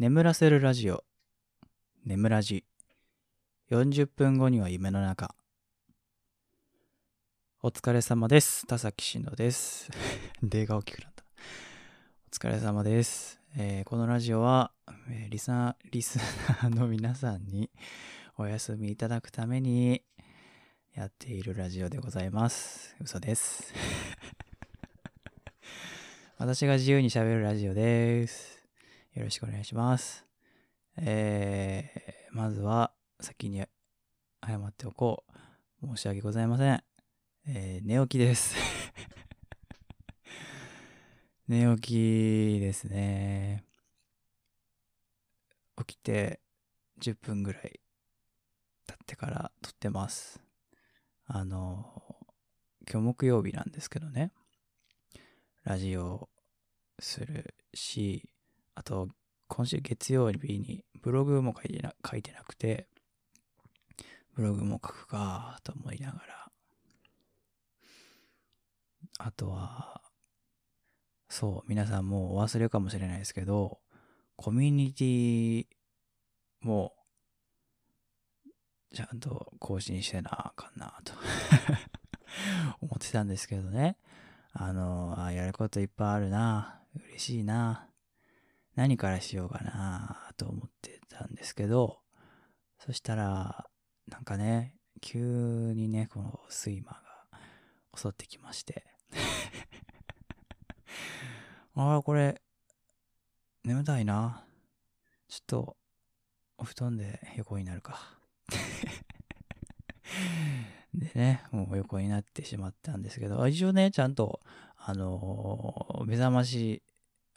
眠らせるラジオ。眠らじ。40分後には夢の中。お疲れ様です。田崎しのです。例が大きくなった。お疲れ様です。えーこのラジオは、えーリスナー、リスナーの皆さんにお休みいただくためにやっているラジオでございます。嘘です。私が自由に喋るラジオです。よろしくお願いします。えー、まずは先に謝っておこう。申し訳ございません。えー寝起きです。寝起きですね。起きて10分ぐらい経ってから撮ってます。あの、今日木曜日なんですけどね。ラジオするし、あと今週月曜日にブログも書いてな書いてなくて、ブログも書くかと思いながら、あとは、そう、皆さんもうお忘れかもしれないですけど、コミュニティも、ちゃんと更新してなあかんなと 思ってたんですけどね。あの、あやることいっぱいあるな。嬉しいな。何からしようかなと思ってたんですけど、そしたら、なんかね、急にね、この睡魔が襲ってきまして。ああ、これ、眠たいな。ちょっと、お布団で横になるか。でね、もう横になってしまったんですけど、一応ね、ちゃんと、あのー目覚まし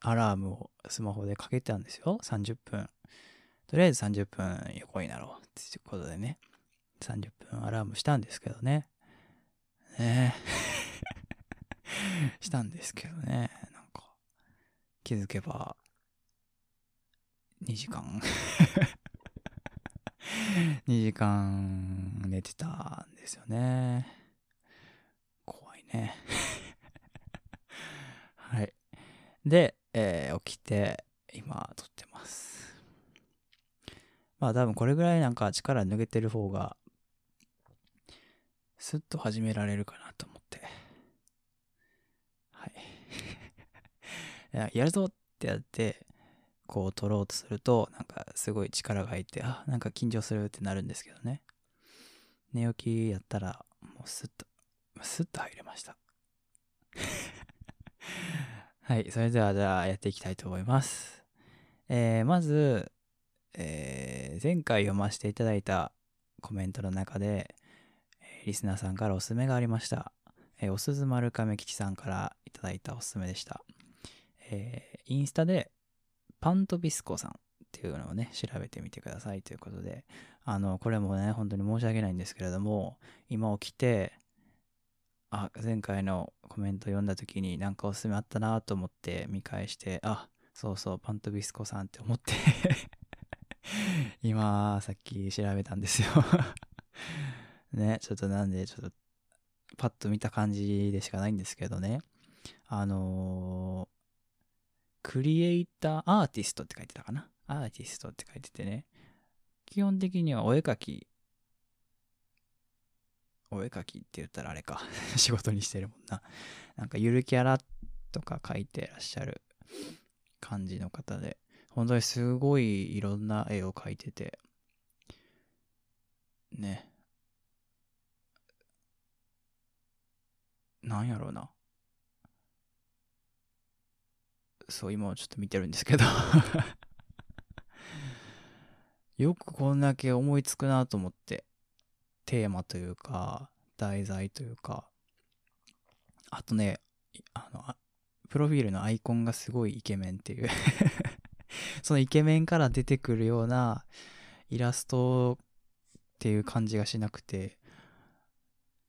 アラームをスマホでかけてたんですよ。30分。とりあえず30分横になろう。っていうことでね、30分アラームしたんですけどね。ね したんですけどね。なんか、気づけば、2時間 2時間寝てたんですよね。怖いね。はい。で、えー起きて、今、撮ってます。まあ多分これぐらいなんか力抜けてる方が、スッと始められるかなと思って。はい。ややるぞってやって、こう撮ろうとすると、なんかすごい力が入って、あ、なんか緊張するってなるんですけどね。寝起きやったら、もうスッと、スッと入れました。はい、それではじゃあやっていきたいと思います。えーまず、えー前回読ませていただいたコメントの中で、リスナーさんからおすすめがありました。えーおすず丸亀吉さんからいただいたおすすめでした。えーインスタでパントビスコさんっていうのをね、調べてみてくださいということで、あの、これもね、本当に申し訳ないんですけれども、今起きて、あ、前回のコメント読んだ時になんかおすすめあったなと思って見返して、あ、そうそう、パントビスコさんって思って 今、さっき調べたんですよ ね、ちょっとなんで、ちょっと、パッと見た感じでしかないんですけどね。あのークリエイター、アーティストって書いてたかなアーティストって書いててね。基本的にはお絵描き、お絵描きって言ったらあれか。仕事にしてるもんな。なんかゆるキャラとか描いてらっしゃる感じの方で、本当にすごいいろんな絵を描いてて、ね。なんやろうな。そう、今ちょっと見てるんですけど。よくこんだけ思いつくなと思って。テーマというか、題材というか。あとね、あの、プロフィールのアイコンがすごいイケメンっていう。そのイケメンから出てくるようなイラストっていう感じがしなくて、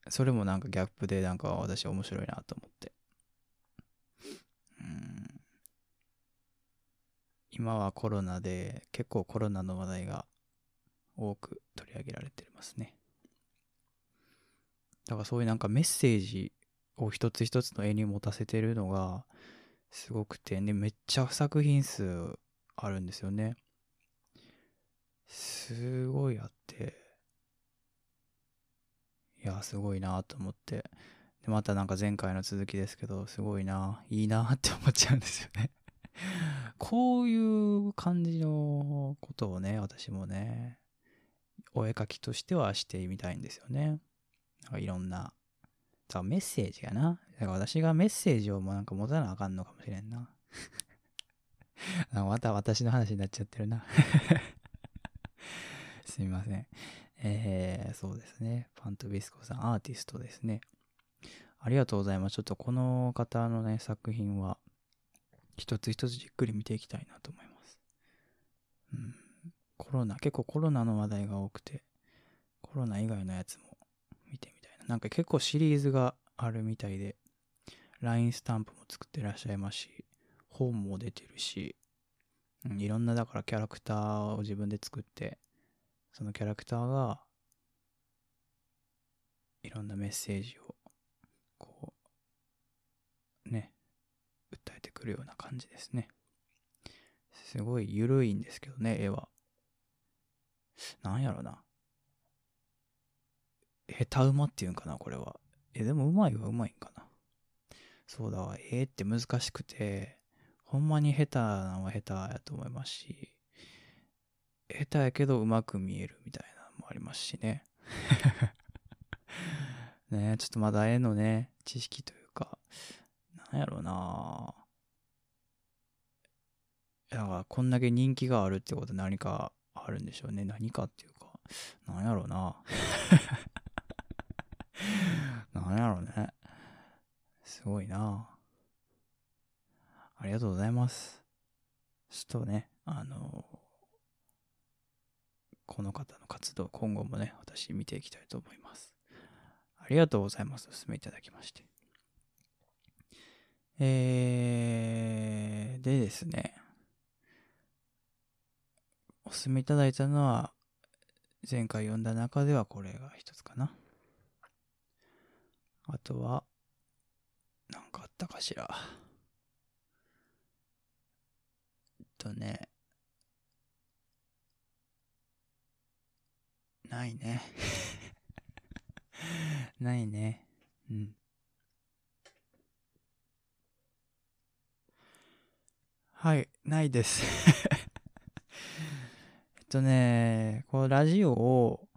それもなんかギャップでなんか私面白いなと思って。うん今はコロナで結構コロナの話題が多く取り上げられてますね。だからそういうなんかメッセージを一つ一つの絵に持たせてるのがすごくて、ね、めっちゃ作品数あるんですよね。すごいあって、いや、すごいなと思って。で、またなんか前回の続きですけど、すごいな、いいなって思っちゃうんですよね。こういう感じのことをね、私もね、お絵描きとしてはしてみたいんですよね。かいろんな、だからメッセージやな。だから私がメッセージをもなんか持たなあかんのかもしれんな。また私の話になっちゃってるな。すみません。えー、そうですね。パントビスコさん、アーティストですね。ありがとうございます。ちょっとこの方のね、作品は、一つ一つじっくり見ていきたいなと思います。うん。コロナ、結構コロナの話題が多くて、コロナ以外のやつもな。んか結構シリーズがあるみたいで、LINE スタンプも作ってらっしゃいますし、本も出てるし、うん、いろんなだからキャラクターを自分で作って、そのキャラクターが、いろんなメッセージを、こう、ね、訴えてくるような感じですね。すごい緩いんですけどね、絵は。なんやろな。下手馬っていうんかな、これは。え、でもうまいはうまいんかな。そうだわ、絵って難しくて、ほんまに下手なのは下手やと思いますし、下手やけどうまく見えるみたいなのもありますしね。ねちょっとまだ絵のね、知識というか、なんやろうなだからこんだけ人気があるってことは何かあるんでしょうね。何かっていうか、なんやろうな なんやろうね。すごいなありがとうございます。ちょっとね、あのこの方の活動、今後もね、私見ていきたいと思います。ありがとうございます。お勧めいただきまして。えー、でですね、お勧めいただいたのは、前回読んだ中ではこれが一つかな。あとは、なんかあったかしら。えっとね、ないね。ないね。うん。はい、ないです。えっとね、このラジオを、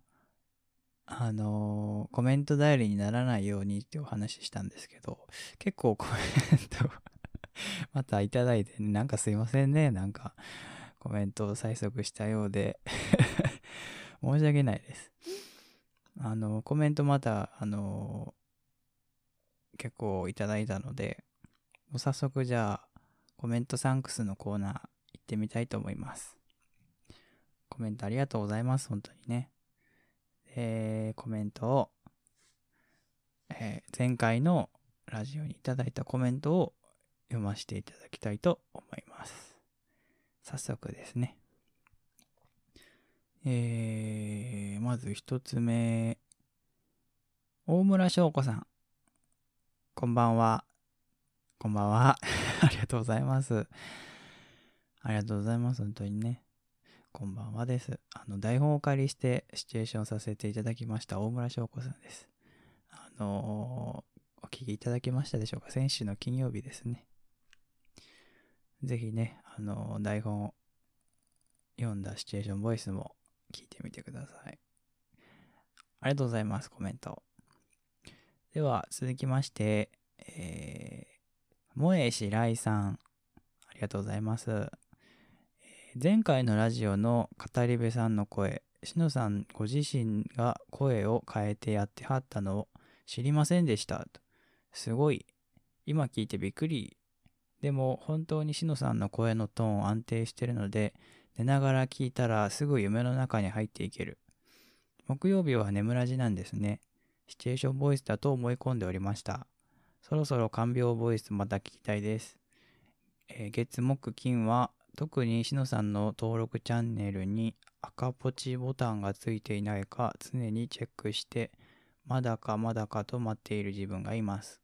あのーコメント代理にならないようにってお話ししたんですけど、結構コメント またいただいて、ね、なんかすいませんね。なんか、コメントを催促したようで、申し訳ないです。あの、コメントまた、あの、結構いただいたので、もう早速じゃあ、コメントサンクスのコーナー行ってみたいと思います。コメントありがとうございます、本当にね。えー、コメントを、えー前回のラジオにいただいたコメントを読ませていただきたいと思います。早速ですね。えー、まず一つ目。大村翔子さん。こんばんは。こんばんは。ありがとうございます。ありがとうございます。本当にね。こんばんはです。の、台本をお借りしてシチュエーションさせていただきました大村翔子さんです。あのお聞きいただけましたでしょうか？先週の金曜日ですね。ぜひね、あの台本を読んだシチュエーションボイスも聞いてみてください。ありがとうございます、コメント。では、続きまして、えー、萌えしらいさん、ありがとうございます。前回のラジオの語り部さんの声、しのさんご自身が声を変えてやってはったのを知りませんでした。すごい。今聞いてびっくり。でも本当にしのさんの声のトーン安定してるので、寝ながら聞いたらすぐ夢の中に入っていける。木曜日は眠らじなんですね。シチュエーションボイスだと思い込んでおりました。そろそろ看病ボイスまた聞きたいです。えー月木金は特にしのさんの登録チャンネルに赤ポチボタンがついていないか常にチェックしてまだかまだかと待っている自分がいます。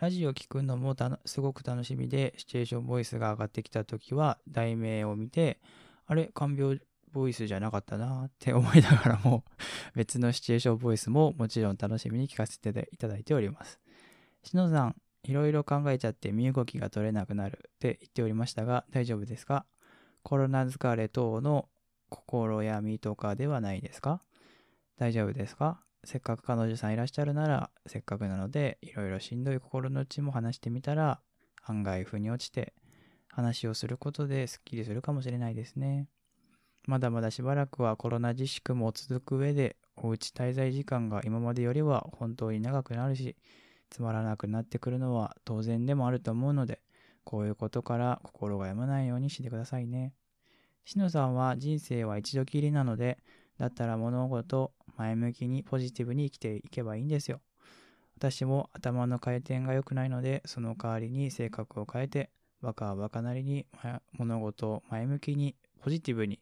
ラジオ聞くのもすごく楽しみで、シチュエーションボイスが上がってきたときは、題名を見て、あれ、看病ボイスじゃなかったなって思いながらも、別のシチュエーションボイスももちろん楽しみに聞かせていただいております。しのさん、いろいろ考えちゃって身動きが取れなくなるって言っておりましたが、大丈夫ですか？コロナ疲れ等の心闇とかではないですか？大丈夫ですか？せっかく彼女さんいらっしゃるなら、せっかくなので、いろいろしんどい心の内も話してみたら、案外腑に落ちて、話をすることですっきりするかもしれないですね。まだまだしばらくはコロナ自粛も続く上で、おうち滞在時間が今までよりは本当に長くなるし、つまらなくなってくるのは当然でもあると思うので、こういうことから心が病まないようにしてくださいね。しのさんは人生は一度きりなので、だったら物事前向きにポジティブに生きていけばいいんですよ。私も頭の回転が良くないので、その代わりに性格を変えて、バカはバカなりに物事を前向きにポジティブに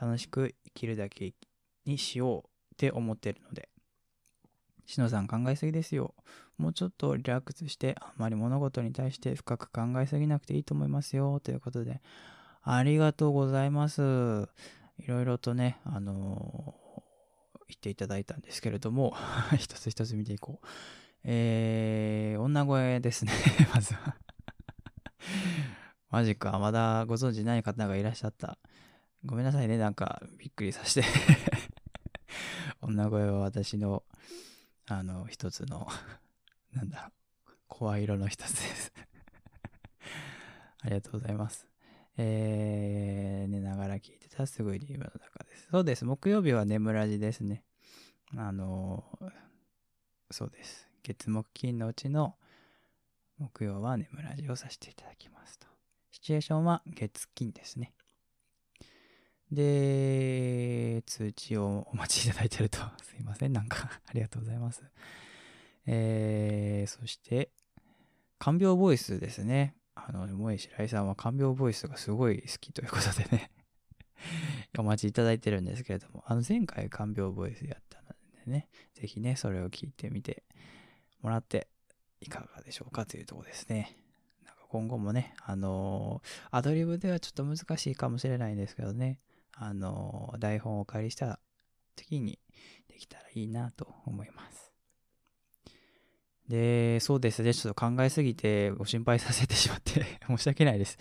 楽しく生きるだけにしようって思ってるので。しのさん考えすぎですよ。もうちょっとリラックスして、あんまり物事に対して深く考えすぎなくていいと思いますよ。ということで、ありがとうございます。いろいろとね、あのー、言っていただいたんですけれども、一つ一つ見ていこう。えー、女声ですね、まずはマジか、まだご存知ない方がいらっしゃった。ごめんなさいね、なんかびっくりさせて 女声は私の、あの、一つのなんだろう、声色の一つですありがとうございます。えー、寝ながら聞いてたすぐに夢の中です。そうです。木曜日は眠らじですね。あのそうです。月木金のうちの木曜は眠らじをさせていただきますと。シチュエーションは月金ですね。で、通知をお待ちいただいてると、すいません、なんかありがとうございます。えー、そして、看病ボイスですね。あの、萌え白井さんは看病ボイスがすごい好きということでね お待ちいただいてるんですけれども、あの、前回看病ボイスやったのでね、ぜひね、それを聞いてみてもらって、いかがでしょうかというとこですね。なんか今後もね、あのー、アドリブではちょっと難しいかもしれないんですけどね、あの、台本をお借りした時にできたらいいなと思います。で、そうですね。ちょっと考えすぎてご心配させてしまって 申し訳ないです。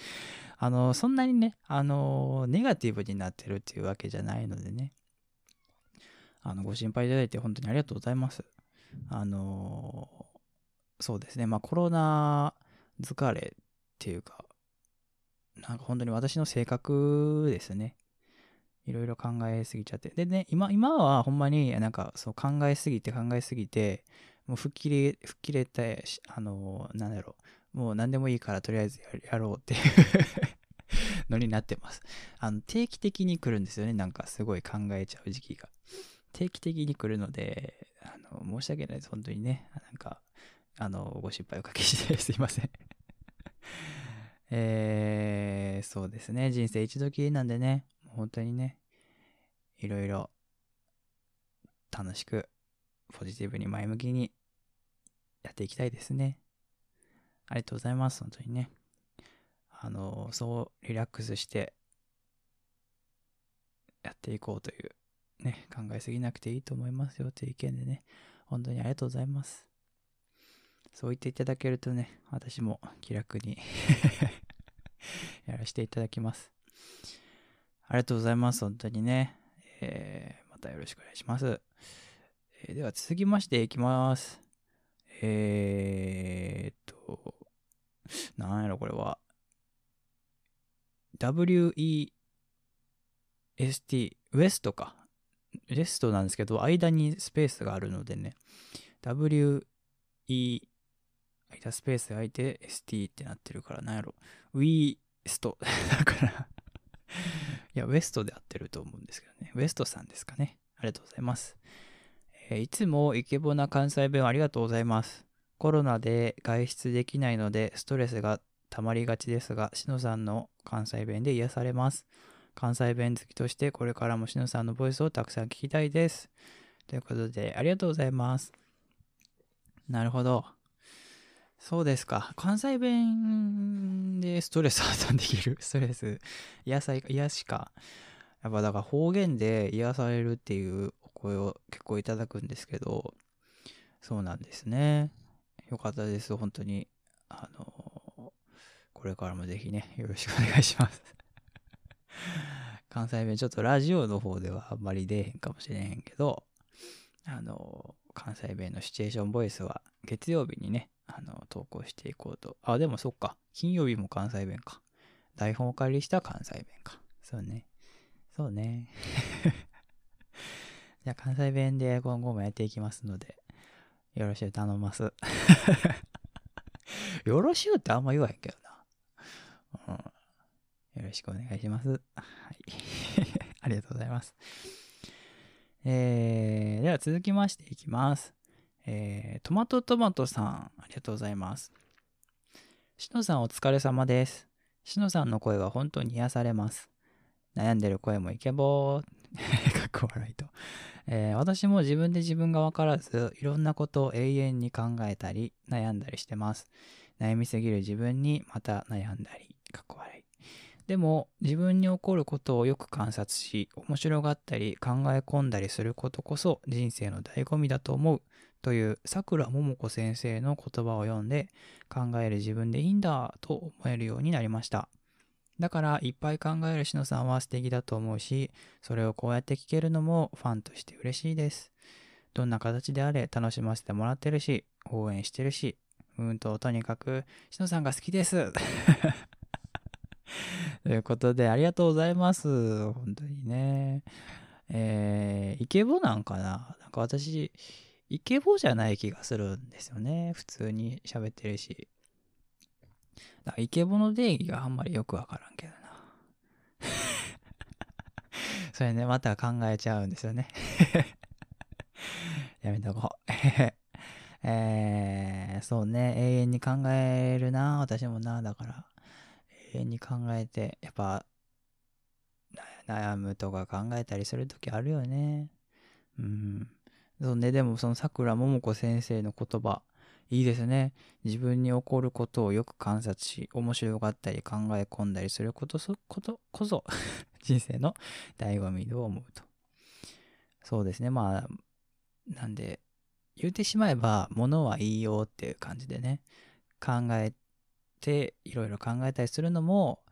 あの、そんなにね、あの、ネガティブになってるっていうわけじゃないのでね。あの、ご心配いただいて本当にありがとうございます。あの、そうですね。まあコロナ疲れっていうか、なんか本当に私の性格ですね。いろいろ考えすぎちゃって。でね、今、今はほんまになんかそう考えすぎて考えすぎて、もう吹っ切れ、吹っ切れて、あの、なんだろう、もう何でもいいからとりあえずやろうっていう のになってます。あの、定期的に来るんですよね。なんかすごい考えちゃう時期が。定期的に来るので、あの、申し訳ないです。本当にね。なんか、あの、ご心配おかけして すいませんえー、そうですね。人生一度きりなんでね。本当にね、いろいろ楽しく、ポジティブに前向きにやっていきたいですね。ありがとうございます、本当にね。あの、そうリラックスしてやっていこうという、ね、考えすぎなくていいと思いますよという意見でね、本当にありがとうございます。そう言っていただけるとね、私も気楽に やらせていただきます。ありがとうございます。本当にね。えー、またよろしくお願いします。えー、では続きましていきます。えー、っと、なんやろこれは。WEST、ウエストか。レストなんですけど、間にスペースがあるのでね。WE、間スペース空いて ST ってなってるから、なんやろ。ウィースト。だからいや、ウエストで合ってると思うんですけどね。ウエストさんですかね。ありがとうございます。いつもイケボな関西弁ありがとうございます。コロナで外出できないのでストレスが溜まりがちですが、しのさんの関西弁で癒されます。関西弁好きとしてこれからもしのさんのボイスをたくさん聞きたいです。ということで、ありがとうございます。なるほど。そうですか。関西弁でストレス発散できる？ストレス、癒さ癒しか。やっぱだから方言で癒されるっていう声を結構いただくんですけど、そうなんですね。よかったです、本当に。あのこれからもぜひね、よろしくお願いします 関西弁、ちょっとラジオの方ではあんまり出えへんかもしれへんけど、あの関西弁のシチュエーションボイスは月曜日にね、あの、投稿していこうと。あ、でもそっか。金曜日も関西弁か。台本を借りした関西弁か。そうね。そうね。じゃあ関西弁で今後もやっていきますので、よろしゅう頼ます。よろしゅうってあんま言わへんけどな。うん。よろしくお願いします。はい。ありがとうございます。えー、では続きましていきます。えー、トマトトマトさん、ありがとうございます。しのさんお疲れ様です。しのさんの声は本当に癒されます。悩んでる声もイケボー。かっこ笑いと。えー、私も自分で自分が分からず、いろんなことを永遠に考えたり、悩んだりしてます。悩みすぎる自分にまた悩んだり、かっこ笑い。でも自分に起こることをよく観察し面白がったり考え込んだりすることこそ人生の醍醐味だと思うというさくらももこ先生の言葉を読んで考える自分でいいんだと思えるようになりましただからいっぱい考えるしのさんは素敵だと思うしそれをこうやって聞けるのもファンとして嬉しいですどんな形であれ楽しませてもらってるし応援してるしうんととにかくしのさんが好きです ということで、ありがとうございます。本当にね。えー、イケボなんかな？なんか私、イケボじゃない気がするんですよね。普通に喋ってるし。だイケボの定義があんまりよくわからんけどな。それね、また考えちゃうんですよね。やめとこう。えー、そうね、永遠に考えるな、私もな、だから。永遠に考えて、やっぱ、悩むとか考えたりするときあるよね。うん。そうね、でもその桜桃子先生の言葉、いいですね。自分に起こることをよく観察し、面白がったり考え込んだりすること、ことこそ 人生の醍醐味と思うと。そうですね。まあ、なんで、言うてしまえば、ものはいいよっていう感じでね、考えていろいろ考えたりするのも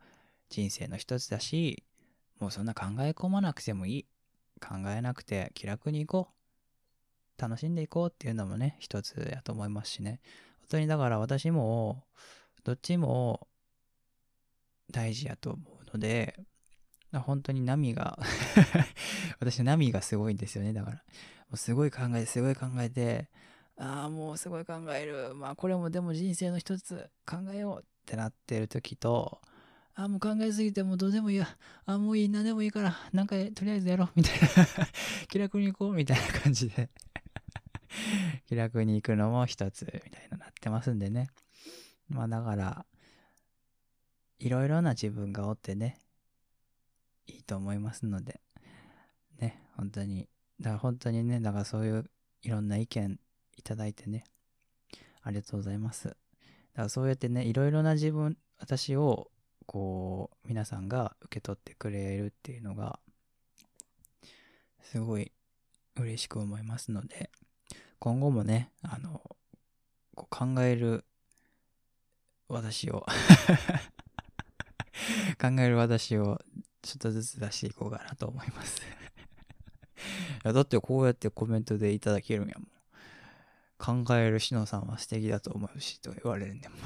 人生の一つだし、もうそんな考え込まなくてもいい。考えなくて気楽に行こう。楽しんでいこうっていうのもね、一つやと思いますしね。本当にだから私も、どっちも大事やと思うので、本当に波が 私波がすごいんですよね。だから、もうすごい考えて、すごい考えて、ああ、もうすごい考える。まあこれもでも人生の一つ考えようってなってる時と、ああ、もう考えすぎてもうどうでもいいや。ああ、もういい、何でもいいから、なんかとりあえずやろう。みたいな気楽に行こう。みたいな感じで 気楽に行くのも一つ、みたいななってますんでね。まあだから、いろいろな自分がおってね、いいと思いますので、ね、本当に、だから本当にね、だからそういういろんな意見いただいてね、ありがとうございます。だからそうやってね、いろいろな自分、私を、こう、皆さんが受け取ってくれるっていうのが、すごい嬉しく思いますので、今後もね、あの、こう考える私を 考える私をちょっとずつ出していこうかなと思います だってこうやってコメントでいただけるんやもん。考えるしのさんは素敵だと思うしと言われるんでも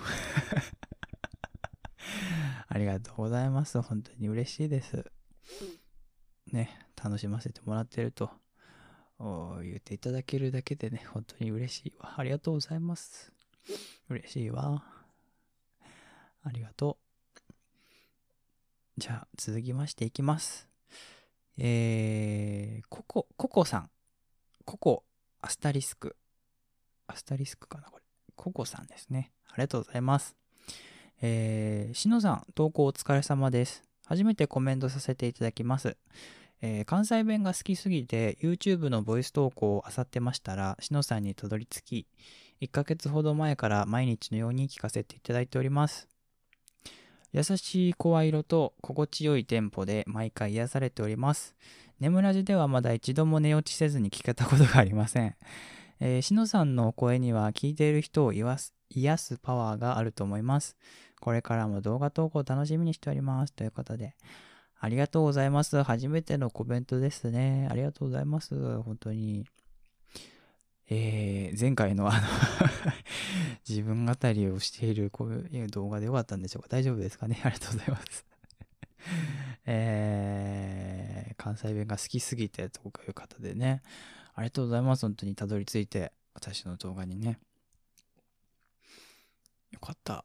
ありがとうございます。本当に嬉しいです。ね、楽しませてもらってると言っていただけるだけでね、本当に嬉しいわ。ありがとうございます。嬉しいわ。ありがとう。じゃあ、続きましていきます。えー、ココ、ココさん。ココ、アスタリスク。アスタリスクかなこれ。ココさんですね。ありがとうございます。えー、しのさん、投稿お疲れ様です。初めてコメントさせていただきます。えー、関西弁が好きすぎて YouTube のボイス投稿を漁ってましたら、しのさんにたどり着き、1ヶ月ほど前から毎日のように聞かせていただいております。優しい声色と心地よいテンポで毎回癒されております。眠らじではまだ一度も寝落ちせずに聞けたことがありません。えー、しのさんの声には聞いている人を癒す癒すパワーがあると思います。これからも動画投稿楽しみにしております。ということで、ありがとうございます。初めてのコメントですね。ありがとうございます。本当に。えー、前回のあの 自分語りをしているこういう動画でよかったんでしょうか大丈夫ですかねありがとうございます。えー、関西弁が好きすぎてとかいう方でね、ありがとうございます。本当にたどり着いて、私の動画にね。よかった。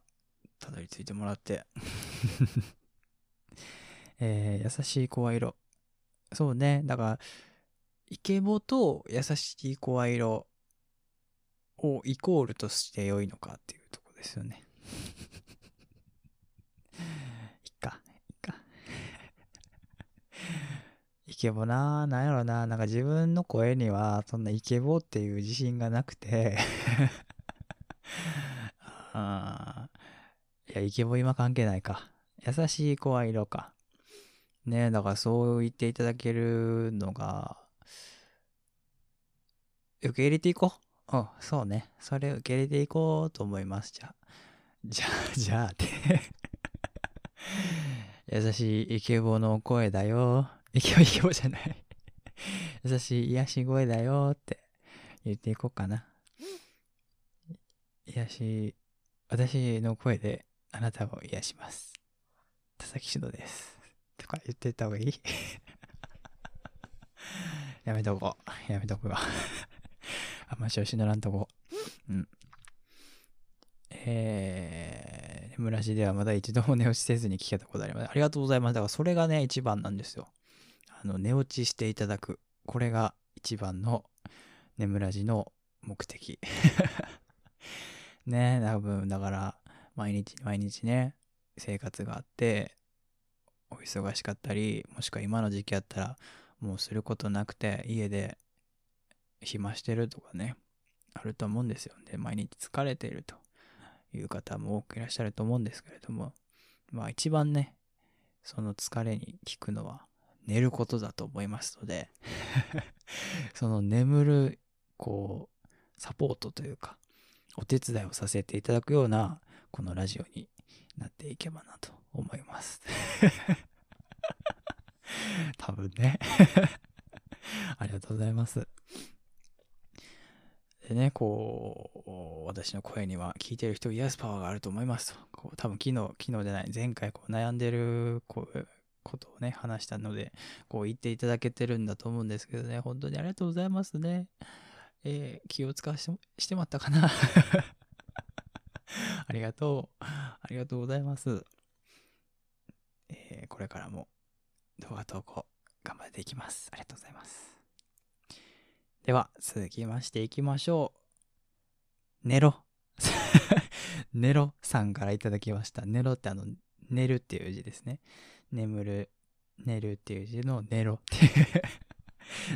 たどり着いてもらって。えー、優しい声色。そうね。だから、イケボと優しい声色をイコールとして良いのかっていうとこですよね。いっか、いっか。イケボななんやろななんか自分の声にはそんなイケボっていう自信がなくて あいや、イケボ今関係ないか。優しい声色か。ねだからそう言っていただけるのが、受け入れていこう。うん、そうね。それ受け入れていこうと思います。じゃあ。じゃあ、じゃあって 優しいイケボの声だよ。イケボイケボじゃない優しい癒し声だよって言っていこうかな。癒し、私の声であなたを癒します。田崎しのです。とか言ってた方がいい？やめとこう。やめとくわ。あんま調子乗らんとこ。ううん。えー、村市ではまだ一度も寝落ちせずに聞けたことあります。ありがとうございます。だからそれがね、一番なんですよ。あの、寝落ちしていただく。これが一番の眠らじの目的。ね多分、だから、毎日毎日ね、生活があって、お忙しかったり、もしくは今の時期やったら、もうすることなくて、家で暇してるとかね、あると思うんですよ。で、毎日疲れているという方も多くいらっしゃると思うんですけれども、まあ一番ね、その疲れに効くのは寝ることだと思いますので、その眠る、こう、サポートというか、お手伝いをさせていただくような、このラジオになっていけばなと思います。多分ね。ありがとうございます。でね、こう、私の声には聞いてる人を癒すパワーがあると思いますと。こう多分昨日、昨日じゃない、前回こう悩んでるこうことをね、話したので、こう言っていただけてるんだと思うんですけどね、本当にありがとうございますね。えー気を使わしてしてまったかな ありがとう。ありがとうございます。えーこれからも動画投稿頑張っていきます。ありがとうございます。では、続きましていきましょう。ネロ。ネロさんからいただきました。ネロってあの、寝るっていう字ですね。眠る、寝るっていう字のネロっていう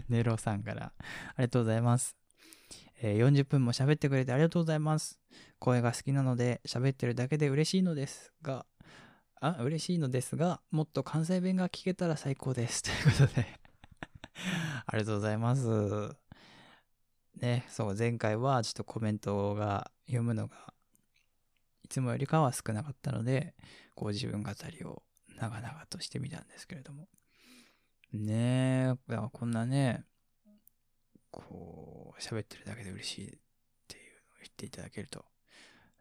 ネロさんからありがとうございます。えー40分も喋ってくれてありがとうございます。声が好きなので喋ってるだけで嬉しいのですが、あ、嬉しいのですが、もっと関西弁が聞けたら最高です。ということで ありがとうございます。ね、そう、前回はちょっとコメントが読むのが、いつもよりかは少なかったので、こう自分語りを長々としてみたんですけれども。ねえ、こんなね、こう、喋ってるだけで嬉しいっていうのを言っていただけると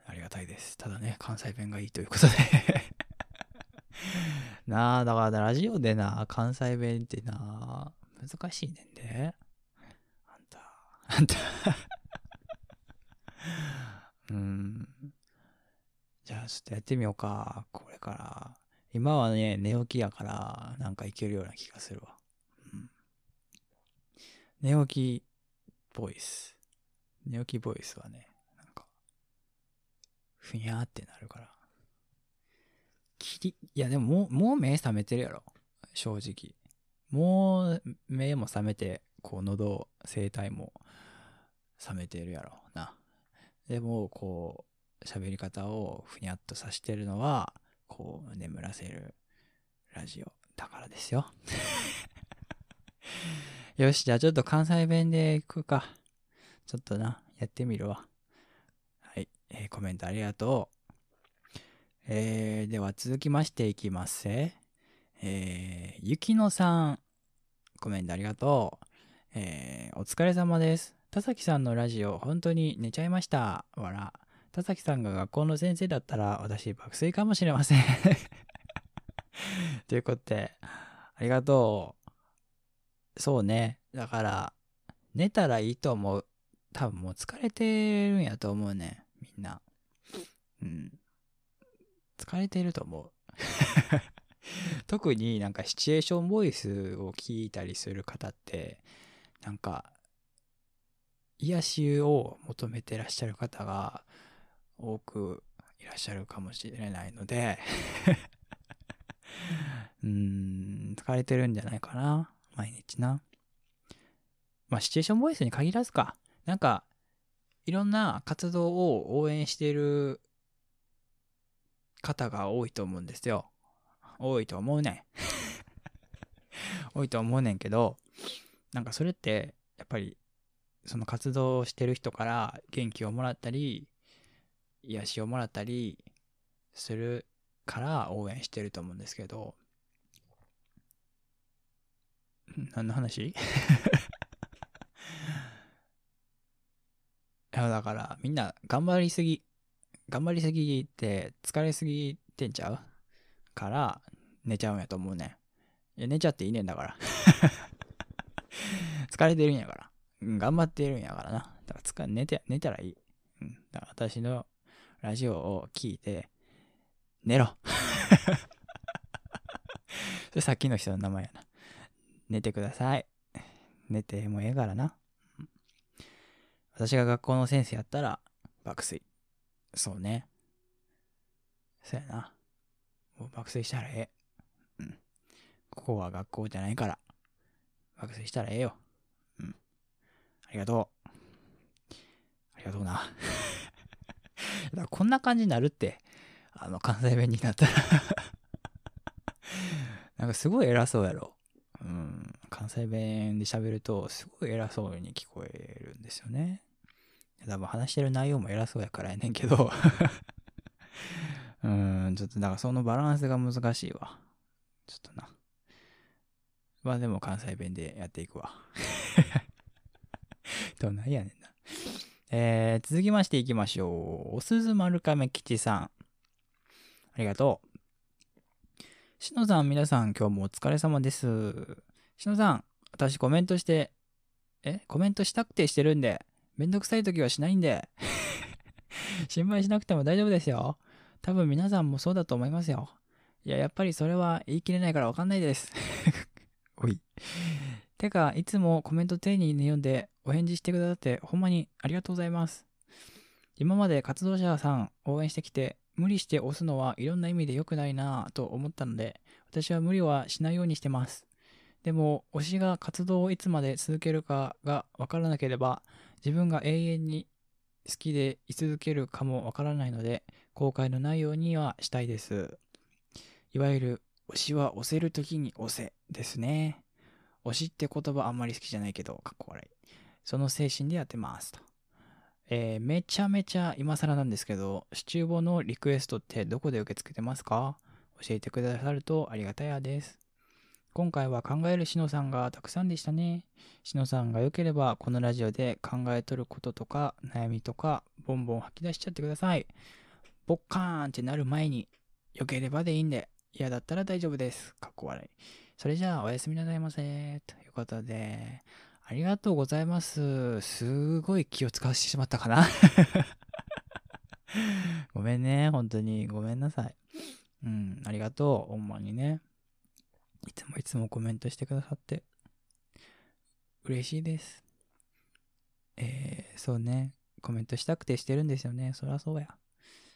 ありがたいです。ただね、関西弁がいいということで なあ、だからラジオでな、関西弁ってな、難しいねんで。あんた、あんた。うん。じゃあ、ちょっとやってみようか。これから。今はね、寝起きやから、なんかいけるような気がするわ。うん。寝起きボイス。寝起きボイスはね、なんか、ふにゃーってなるから。きり、いやでももう、もう目覚めてるやろ。正直。もう目も覚めて、こう喉、声帯も覚めてるやろな。でも、こう、喋り方をふにゃっとさしてるのは、こう、眠らせるラジオだからですよ。よし、じゃあちょっと関西弁でいくか。ちょっとな、やってみるわ。はい、えーコメントありがとう。えー、では続きましていきます。えー、ゆきのさん、コメントありがとう。えー、お疲れ様です。田崎さんのラジオ、本当に寝ちゃいました。わら。田崎さんが学校の先生だったら、私爆睡かもしれません。ということで、ありがとう。そうね。だから、寝たらいいと思う。多分もう疲れてるんやと思うね。みんな。うん。疲れてると思う。特になんかシチュエーションボイスを聞いたりする方って、なんか、癒しを求めてらっしゃる方が多くいらっしゃるかもしれないので、うーん、疲れてるんじゃないかな。毎日な。まあ、シチュエーションボイスに限らずか。なんか、いろんな活動を応援している方が多いと思うんですよ。多いと思うねん。多いと思うねんけど、なんかそれって、やっぱり、その活動してる人から元気をもらったり、癒しをもらったりするから応援してると思うんですけど、何の話？いや、だから、みんな頑張りすぎ。頑張りすぎて疲れすぎてんちゃう？から寝ちゃうんやと思うねん。いや、寝ちゃっていいねんだから。疲れてるんやから。うん、頑張ってるんやからな。だから疲れ、寝て、寝たらいい。うん。だから私のラジオを聞いて、寝ろ。それさっきの人の名前やな。寝てください。寝てもええからな。私が学校の先生やったら、爆睡。そうね。そうやな。もう爆睡したらええ。うん。ここは学校じゃないから。爆睡したらええよ。うん。ありがとう。ありがとうな。だこんな感じになるって。あの、関西弁になったら。なんかすごい偉そうやろ。うん。関西弁で喋ると、すごい偉そうに聞こえるんですよね。多分話してる内容も偉そうやからやねんけど。うん、ちょっとだからそのバランスが難しいわ。ちょっとな。まあでも関西弁でやっていくわ。どんなんやねんな。えー、続きましていきましょう。おすず丸亀吉さん。ありがとう。しのさん、皆さん、今日もお疲れ様です。しのさん、私コメントして、え？コメントしたくてしてるんで、めんどくさい時はしないんで。心配しなくても大丈夫ですよ。多分皆さんもそうだと思いますよ。いや、やっぱりそれは言い切れないからわかんないです。おい。てか、いつもコメント丁寧に読んでお返事してくださってほんまにありがとうございます。今まで活動者さん応援してきて、無理して押すのはいろんな意味で良くないなぁと思ったので、私は無理はしないようにしてます。でも、推しが活動をいつまで続けるかがわからなければ、自分が永遠に好きで居続けるかもわからないので、後悔のないようにはしたいです。いわゆる、推しは押せるときに押せですね。推しって言葉あんまり好きじゃないけど、かっこ悪い。その精神でやってますと。えーめちゃめちゃ今更なんですけど、シチューボのリクエストってどこで受け付けてますか？教えてくださるとありがたやです。今回は考えるしのさんがたくさんでしたね。しのさんが良ければ、このラジオで考えとることとか、悩みとか、ボンボン吐き出しちゃってください。ボッカーンってなる前に、良ければでいいんで、嫌だったら大丈夫です。かっこ悪い。それじゃあ、おやすみなさいませ。ということで、ありがとうございます。すごい気を使わせてしまったかな。ごめんね。本当に。ごめんなさい。うん、ありがとう。ほんまにね。いつもいつもコメントしてくださって。嬉しいです。えー、そうね。コメントしたくてしてるんですよね。そらそうや。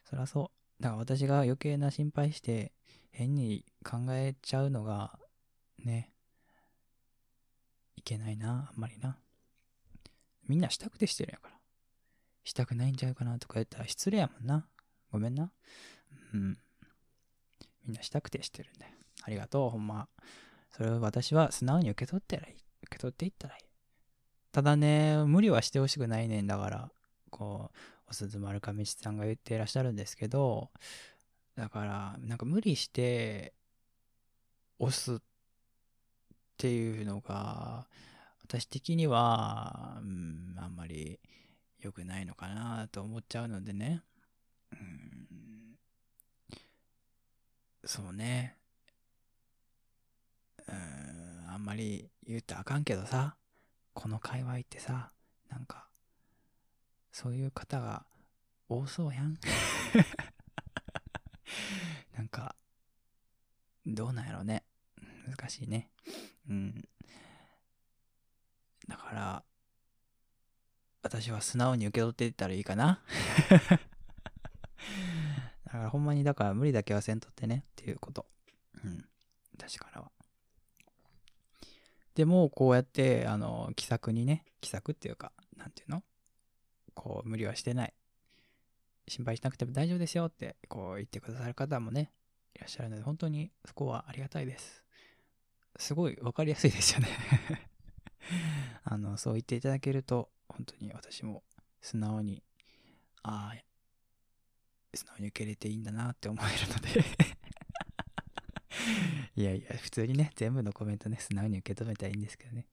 そらそう。だから私が余計な心配して、変に考えちゃうのが、ね。いけないな、あんまりな。みんなしたくてしてるやから。したくないんちゃうかなとか言ったら失礼やもんな。ごめんな。うん。みんなしたくてしてるんだよ。ありがとう、ほんま。それを私は素直に受け取ったらいい。受け取っていったらいい。ただね、無理はしてほしくないねんだから、こう、お鈴丸亀地さんが言っていらっしゃるんですけど、だから、なんか無理して、押すっていうのが、私的には、うん、あんまり良くないのかなと思っちゃうのでね。うん、そうね。うん、あんまり言ったらあかんけどさ、この界隈ってさ、なんか、そういう方が多そうやん。なんか、どうなんやろね。難しいね。うん。だから、私は素直に受け取っていったらいいかな。だからほんまに、だから無理だけはせんとってねっていうこと。うん。私からは。でも、こうやって、あの、気さくにね、気さくっていうか、なんていうの？こう、無理はしてない。心配しなくても大丈夫ですよって、こう言ってくださる方もね、いらっしゃるので、本当にそこはありがたいです。すごい分かりやすいですよね あの、そう言っていただけると、本当に私も素直に、ああ、素直に受け入れていいんだなって思えるのでいやいや、普通にね、全部のコメントね、素直に受け止めたらいいんですけどね。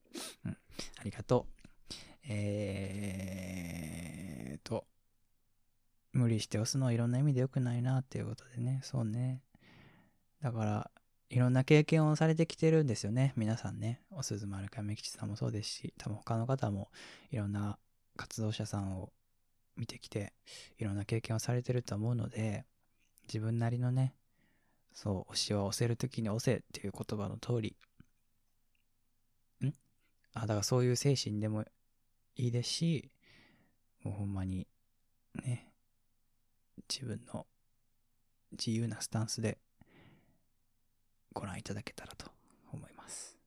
うん。ありがとう。えーと、無理して押すのはいろんな意味で良くないなっていうことでね、そうね。だから、いろんな経験をされてきてるんですよね、皆さんね。お鈴丸亀吉さんもそうですし、多分他の方もいろんな活動者さんを見てきて、いろんな経験をされてると思うので、自分なりのね、そう、推しは押せるときに押せっていう言葉の通り、ん？あ、だからそういう精神でもいいですし、もうほんまに、ね、自分の自由なスタンスでご覧いただけたらと思います。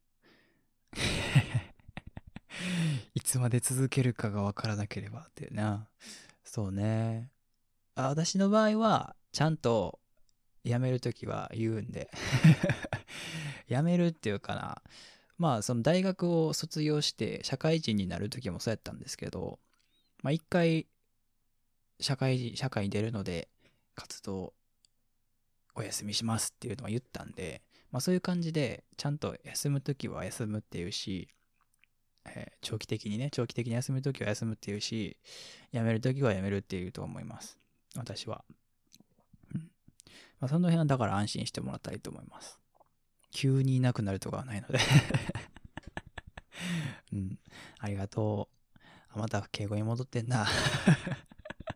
いつまで続けるかがわからなければっていうな。そうね。あ私の場合は、ちゃんと辞めるときは言うんで 辞めるっていうかな。まあ、その大学を卒業して社会人になるときもそうやったんですけど、まあ一回、社会人、社会に出るので、活動お休みしますっていうのは言ったんで、まあそういう感じで、ちゃんと休むときは休むっていうし、えー、長期的にね、長期的に休むときは休むっていうし、辞めるときは辞めるっていうと思います。私は。まあ、その辺はだから安心してもらったらいいと思います。急にいなくなるとかはないので うん。ありがとう。あ、また敬語に戻ってんな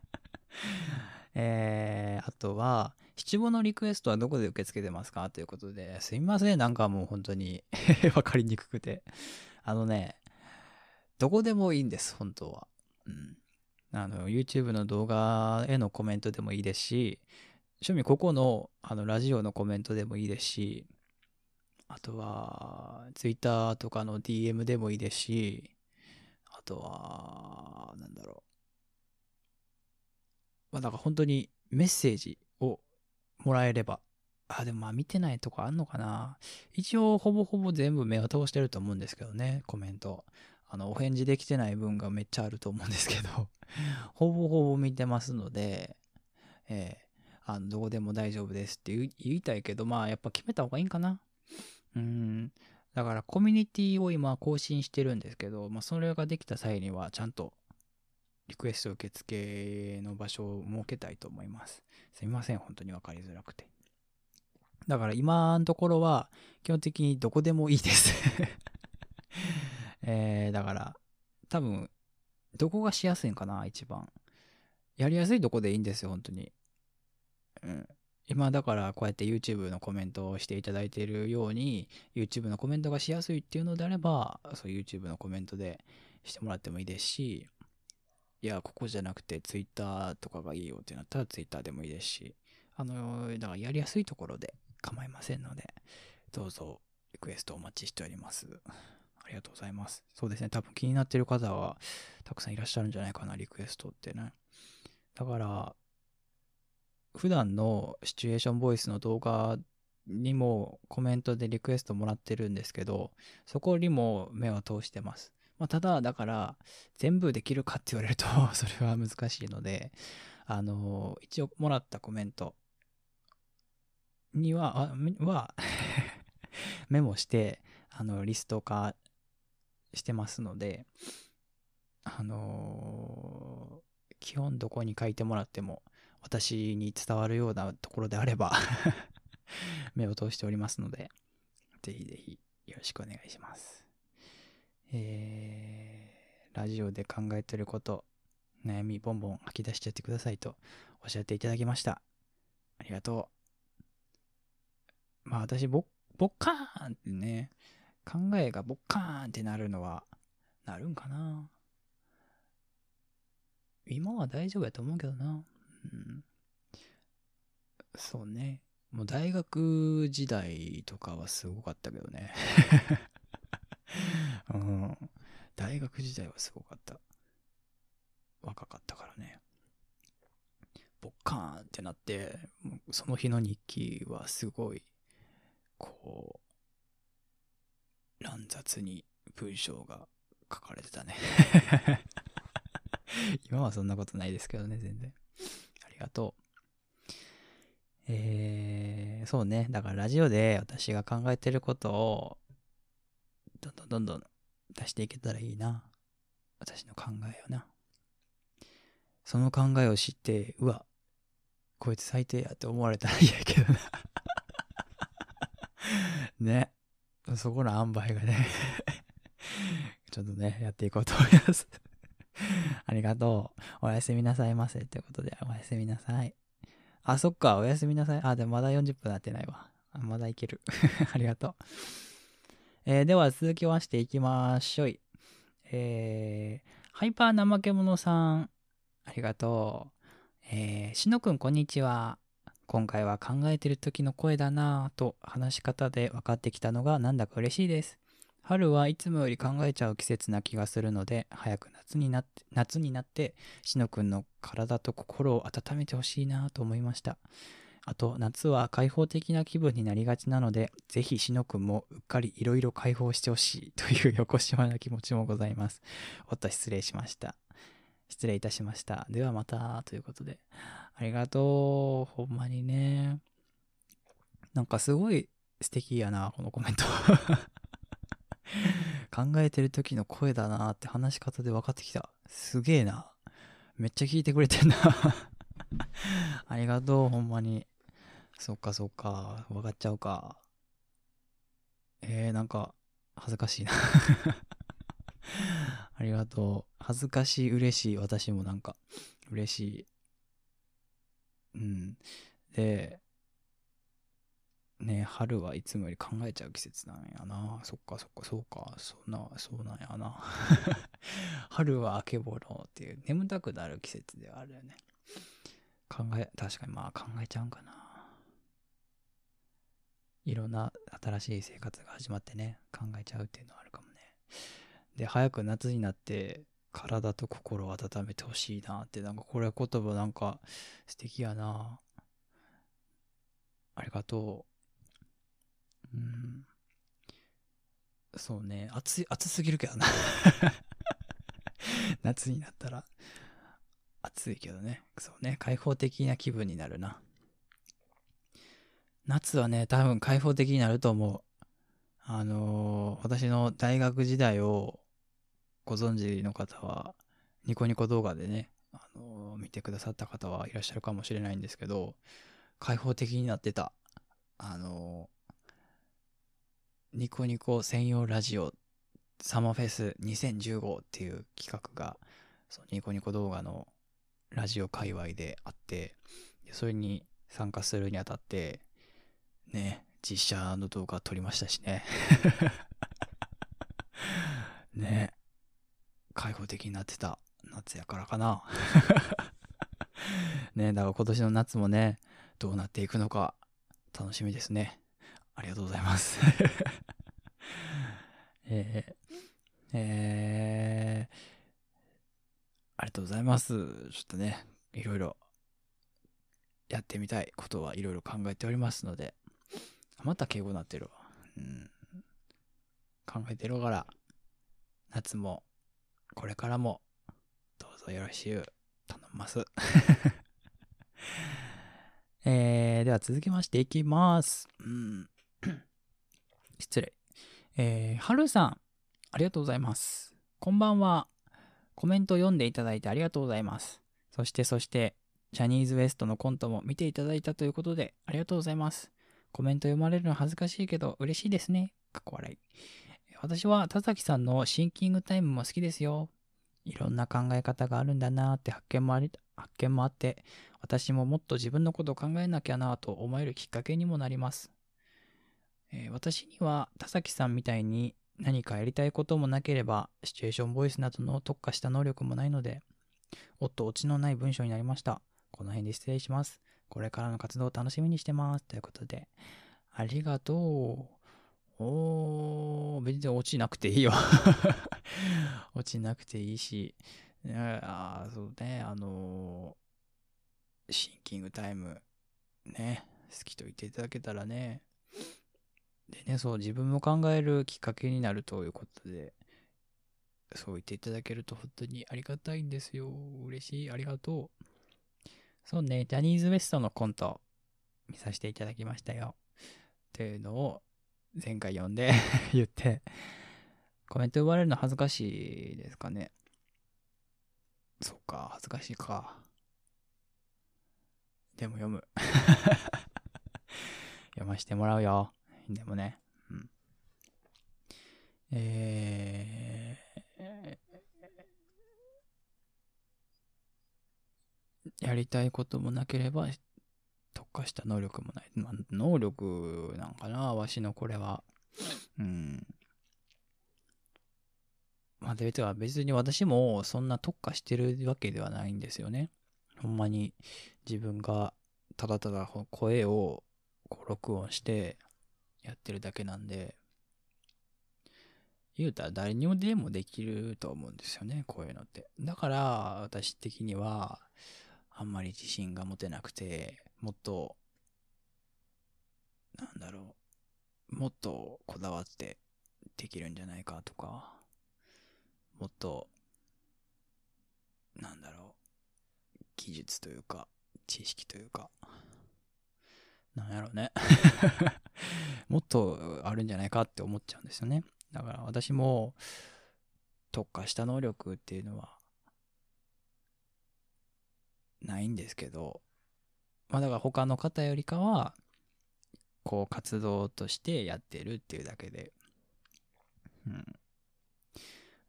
えー、あとは、七五のリクエストはどこで受け付けてますか？ということで、すいません。なんかもう本当に わかりにくくて。あのね、どこでもいいんです、本当は。うん。あの、YouTube の動画へのコメントでもいいですし、趣味ここのあのラジオのコメントでもいいですし、あとは Twitter とかの DM でもいいですし、あとは、なんだろう。まあ、だか本当にメッセージをもらえれば、あ、でもまあ見てないとこあんのかな。一応ほぼほぼ全部目を通してると思うんですけどね、コメント。あの、お返事できてない分がめっちゃあると思うんですけど ほぼほぼ見てますので、えー、あの、どこでも大丈夫ですって言いたいけど、まあ、やっぱ決めた方がいいんかな。うん。だから、コミュニティを今更新してるんですけど、まあ、それができた際には、ちゃんと、リクエスト受付の場所を設けたいと思います。すみません、本当に分かりづらくて。だから今のところは基本的にどこでもいいです えー、だから多分どこがしやすいんかな一番。やりやすいとこでいいんですよ、本当に。うん。今だからこうやって YouTube のコメントをしていただいているように YouTube のコメントがしやすいっていうのであればそう YouTube のコメントでしてもらってもいいですしいやここじゃなくて Twitter とかがいいよってなったら Twitter でもいいですしあのだからやりやすいところで構いませんのでどうぞリクエストお待ちしております。ありがとうございます。そうですね。多分気になってる方はたくさんいらっしゃるんじゃないかなリクエストってね。だから普段のシチュエーションボイスの動画にもコメントでリクエストもらってるんですけど、そこにも目は通してます。まあ、ただ、だから、全部できるかって言われると それは難しいので、あの、一応もらったコメントには、は メモして、あの、リスト化してますので、あの、基本どこに書いてもらっても、私に伝わるようなところであれば 目を通しておりますので、ぜひぜひよろしくお願いします。えー、ラジオで考えてること、悩みボンボン吐き出しちゃってくださいとおっしゃっていただきました。ありがとう。まあ私、ぼ、ぼっかーんってね、考えがぼっかーんってなるのは、なるんかな今は大丈夫やと思うけどな。そうね。もう大学時代とかはすごかったけどね。うん。大学時代はすごかった。若かったからね。ボッカーンってなって、その日の日記はすごい、こう、乱雑に文章が書かれてたね 今はそんなことないですけどね、全然。がとう。えー、そうね。だからラジオで私が考えてることを、どんどんどんどん出していけたらいいな。私の考えをな。その考えを知って、うわ、こいつ最低やって思われたら嫌やけどな ね。そこの塩梅がね ちょっとね、やっていこうと思いますありがとう。おやすみなさいませ。ということで、おやすみなさい。あ、そっか、おやすみなさい。あ、でもまだ40分なってないわ。まだいける。ありがとう。えー、では続きましていきましょい。えー、ハイパー怠け者さん、ありがとう。えー、しのくんこんにちは。今回は考えてる時の声だなぁと話し方で分かってきたのがなんだか嬉しいです。春はいつもより考えちゃう季節な気がするので、早く夏になって、夏になって、しのくんの体と心を温めてほしいなと思いました。あと、夏は開放的な気分になりがちなので、ぜひしのくんもうっかりいろいろ開放してほしいという横島な気持ちもございます。おっと、失礼しました。失礼いたしました。ではまた、ということで。ありがとう。ほんまにね。なんかすごい素敵やな、このコメント。考えてる時の声だなって話し方で分かってきた。すげえな。めっちゃ聞いてくれてんな ありがとう、ほんまに。そっかそっか。分かっちゃうか。えー、なんか、恥ずかしいな ありがとう。恥ずかしい、嬉しい。私もなんか、嬉しい。うん。で、ね春はいつもより考えちゃう季節なんやな。そっかそっかそうか。そんな、そうなんやな。春はあけぼろっていう眠たくなる季節ではあるよね。考え、確かにまあ考えちゃうんかな。いろんな新しい生活が始まってね、考えちゃうっていうのはあるかもね。で、早く夏になって体と心を温めてほしいなって、なんかこれは言葉なんか素敵やな。ありがとう。そうね。暑い、暑すぎるけどな 夏になったら。暑いけどね。そうね。開放的な気分になるな。夏はね、多分開放的になると思う。あのー、私の大学時代をご存知の方は、ニコニコ動画でね、あのー、見てくださった方はいらっしゃるかもしれないんですけど、開放的になってた。あのニコニコ専用ラジオサマーフェス2015っていう企画が、そのニコニコ動画のラジオ界隈であって、それに参加するにあたって、ね、実写の動画撮りましたしね。ね、開放的になってた夏やからかな。ね、だから今年の夏もね、どうなっていくのか楽しみですね。ありがとうございます。えー、えー、ありがとうございます。ちょっとね、いろいろやってみたいことはいろいろ考えておりますので、また敬語になってるわ。うん。考えてるから、夏も、これからも、どうぞよろしゅう、頼みます。えー、では続きましていきます。うん。失礼。えー、はるさん、ありがとうございます。こんばんは。コメント読んでいただいてありがとうございます。そしてそして、ジャニーズ WEST のコントも見ていただいたということで、ありがとうございます。コメント読まれるの恥ずかしいけど、嬉しいですね。かっこ笑い。私は田崎さんのシンキングタイムも好きですよ。いろんな考え方があるんだなーって発見もあり、発見もあって、私ももっと自分のことを考えなきゃなと思えるきっかけにもなります。えー私には田崎さんみたいに何かやりたいこともなければ、シチュエーションボイスなどの特化した能力もないので、おっとオチのない文章になりました。この辺で失礼します。これからの活動を楽しみにしてます。ということで、ありがとう。おー、別に落ちなくていいよ。落ちなくていいし、いやあそうね、あのーシンキングタイム、ね、好きと言っていただけたらね、でね、そう、自分も考えるきっかけになるということで、そう言っていただけると本当にありがたいんですよ。嬉しい。ありがとう。そうね、ジャニーズ WEST のコント見させていただきましたよ。っていうのを前回読んで 言って、コメント奪われるの恥ずかしいですかね。そうか、恥ずかしいか。でも読む。読ませてもらうよ。でもね。うん。えー、やりたいこともなければ特化した能力もない。まあ、能力なんかな、わしのこれは。うん。まあ、では別に私もそんな特化してるわけではないんですよね。ほんまに自分がただただ声をこう録音してやってるだけなんで、言うたら誰にもでもできると思うんですよね、こういうのって。だから私的にはあんまり自信が持てなくて、もっと、なんだろう、もっとこだわってできるんじゃないかとか、もっと、なんだろう、技術というか、知識というか、なんやろうね。もっとあるんじゃないかって思っちゃうんですよね。だから私も特化した能力っていうのはないんですけど、まあだから他の方よりかは、こう活動としてやってるっていうだけで、うん。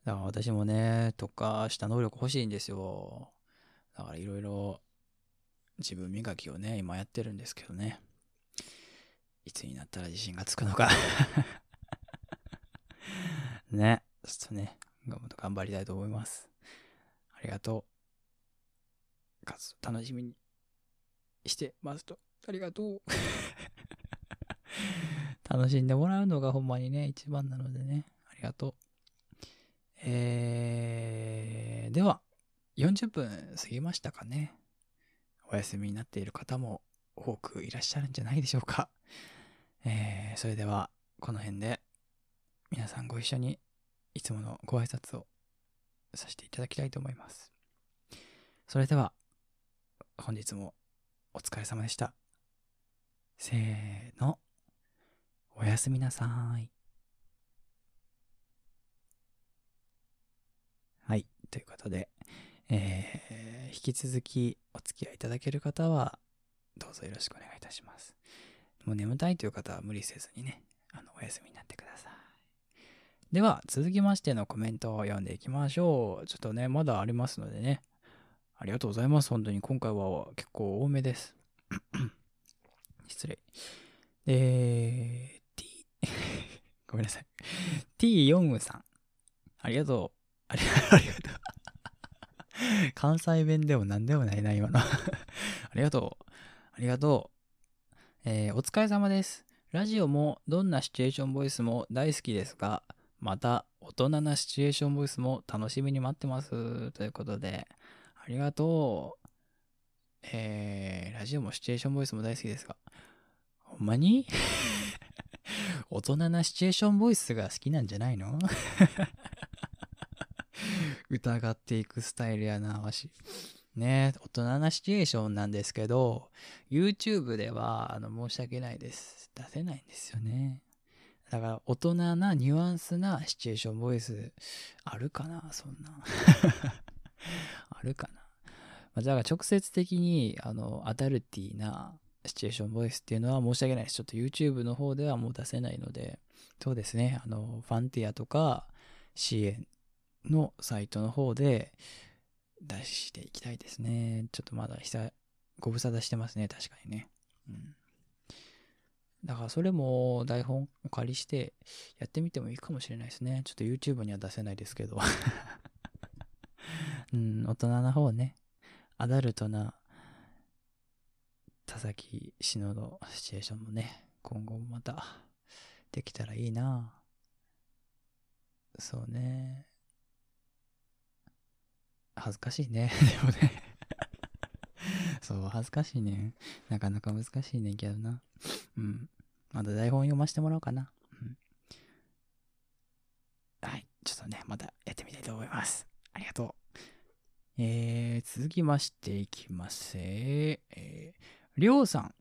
だから私もね、特化した能力欲しいんですよ。だからいろいろ自分磨きをね、今やってるんですけどね。いつになったら自信がつくのか ね。ちょっとね、もっと頑張りたいと思います。ありがとう。活動楽しみにしてますと。ありがとう。楽しんでもらうのがほんまにね、一番なのでね。ありがとう。えー、では、40分過ぎましたかね。お休みになっている方も多くいらっしゃるんじゃないでしょうか。えー、それでは、この辺で、皆さんご一緒に、いつものご挨拶をさせていただきたいと思います。それでは、本日もお疲れ様でした。せーの、おやすみなさい。はい、ということで、えー、引き続きお付き合いいただける方は、どうぞよろしくお願いいたします。もう眠たいという方は無理せずにね、あの、お休みになってください。では、続きましてのコメントを読んでいきましょう。ちょっとね、まだありますのでね。ありがとうございます。本当に今回は結構多めです。失礼。えー、T、ごめんなさい。T ヨンウさん。ありがとう。ありありがとう。関西弁でも何でもないな、今の。ありがとう。ありがとう。えーお疲れ様です。ラジオもどんなシチュエーションボイスも大好きですが、また大人なシチュエーションボイスも楽しみに待ってます。ということで、ありがとう。えー、ラジオもシチュエーションボイスも大好きですが、ほんまに？大人なシチュエーションボイスが好きなんじゃないの？疑っていくスタイルやな、わし。ね大人なシチュエーションなんですけど、YouTube では、あの、申し訳ないです。出せないんですよね。だから、大人なニュアンスなシチュエーションボイス、あるかなそんな。あるかな。ま、だから、直接的に、あの、アダルティなシチュエーションボイスっていうのは申し訳ないです。ちょっと YouTube の方ではもう出せないので、そうですね。あの、ファンティアとか、支援のサイトの方で出していきたいですね。ちょっとまだ久ご無沙汰してますね、確かにね。うん。だからそれも台本お借りしてやってみてもいいかもしれないですね。ちょっと YouTube には出せないですけど。うん、大人な方ね。アダルトな田崎篠のシチュエーションもね、今後もまたできたらいいなそうね。恥ずかしいね。でもね。そう、恥ずかしいね。なかなか難しいねんけどな。うん。まだ台本読ませてもらおうかな。うん。はい。ちょっとね、またやってみたいと思います。ありがとう。えー、続きましていきます。えー、りょうさん。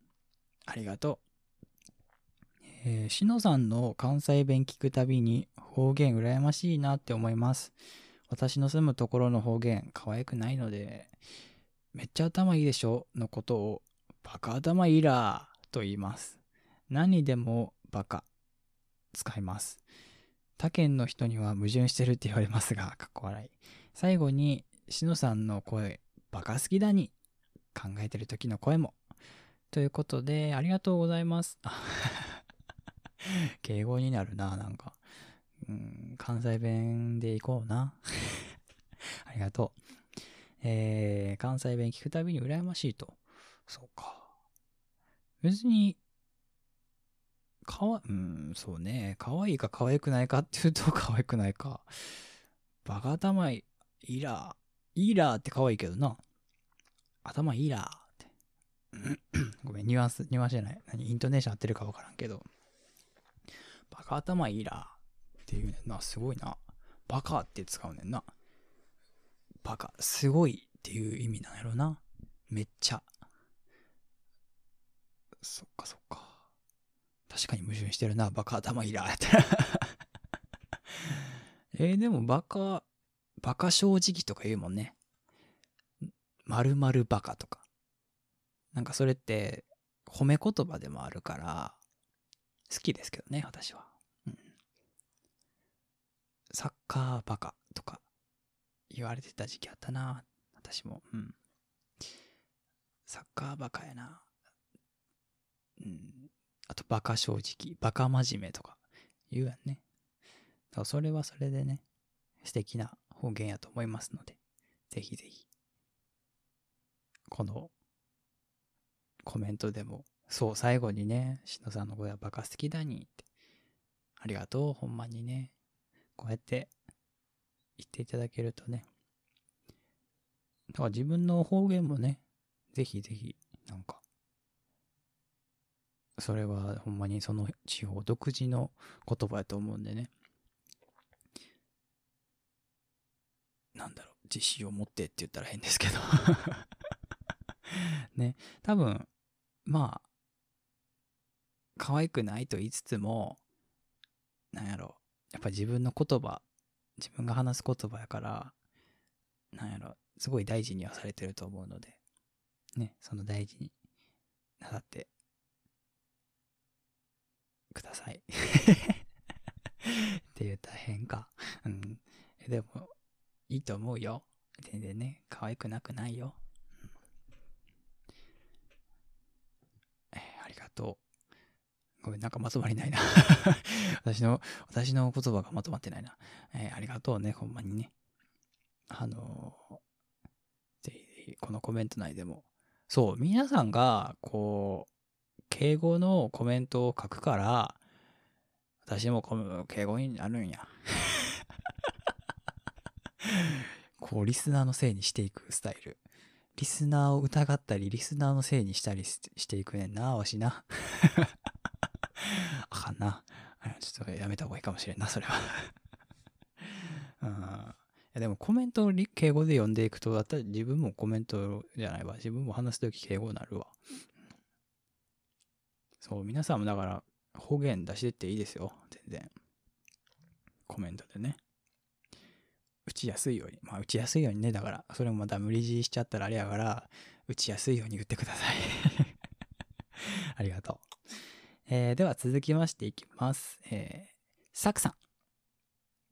ありがとう。えー、しのさんの関西弁聞くたびに方言羨ましいなって思います。私の住むところの方言可愛くないので、めっちゃ頭いいでしょのことをバカ頭いいらと言います。何でもバカ使います。他県の人には矛盾してるって言われますが、かっこ笑い。最後に、しのさんの声、バカ好きだに考えてる時の声も。ということで、ありがとうございます。敬語になるな、なんか。うん、関西弁で行こうな。ありがとう。えー、関西弁聞くたびに羨ましいと。そうか。別に、かわ、うん、そうね。可愛いか可愛くないかっていうと 可愛くないか。バカ頭いいら。いいらって可愛いけどな。頭いいらって。ごめん、ニュアンス、ニュアンスじゃない。何イントネーション合ってるかわからんけど。バカ頭いいらっていうねんな。すごいな。バカって使うねんな。バカ。すごいっていう意味なんやろな。めっちゃ。そっかそっか。確かに矛盾してるな。バカ頭いらーって。えー、でもバカ、バカ正直とか言うもんね。まるまるバカとか。なんかそれって褒め言葉でもあるから、好きですけどね、私は。サッカーバカとか言われてた時期あったな、私も。うん。サッカーバカやな。うん。あとバカ正直、バカ真面目とか言うやんね。だからそれはそれでね、素敵な方言やと思いますので、ぜひぜひ、このコメントでも、そう、最後にね、しのさんの声はバカ好きだにって、ありがとう、ほんまにね、こうやって言っていただけるとね、だから自分の方言もね、ぜひぜひ、なんか、それはほんまにその地方独自の言葉やと思うんでね。なんだろう、自信を持ってって言ったら変ですけど。ね、多分、まあ、可愛くないと言いつつも、なんやろ、やっぱ自分の言葉、自分が話す言葉やから、なんやろ、すごい大事にはされてると思うので、ね、その大事になさってください。って言ったら変か。うん。でも、いいと思うよ。全然ね、可愛くなくないよ。えありがとう。ごめん、なんかまとまりないな。私の、私の言葉がまとまってないな。えーありがとうね、ほんまにね。あのーぜひ、このコメント内でも。そう、皆さんが、こう、敬語のコメントを書くから、私も敬語になるんや。こう、リスナーのせいにしていくスタイル。リスナーを疑ったり、リスナーのせいにしたりししていくねんな、わしな。あかんな。ちょっとやめた方がいいかもしれんな、それは うん。いやでもコメントを敬語で読んでいくと、だったら自分もコメントじゃないわ。自分も話すとき敬語になるわ。そう、皆さんもだから方言出してっていいですよ。全然。コメントでね。打ちやすいように。まあ打ちやすいようにね。だから、それもまた無理強いしちゃったらあれやから、打ちやすいように打ってください ありがとう。えー、では続きましていきます。えー、サクさん。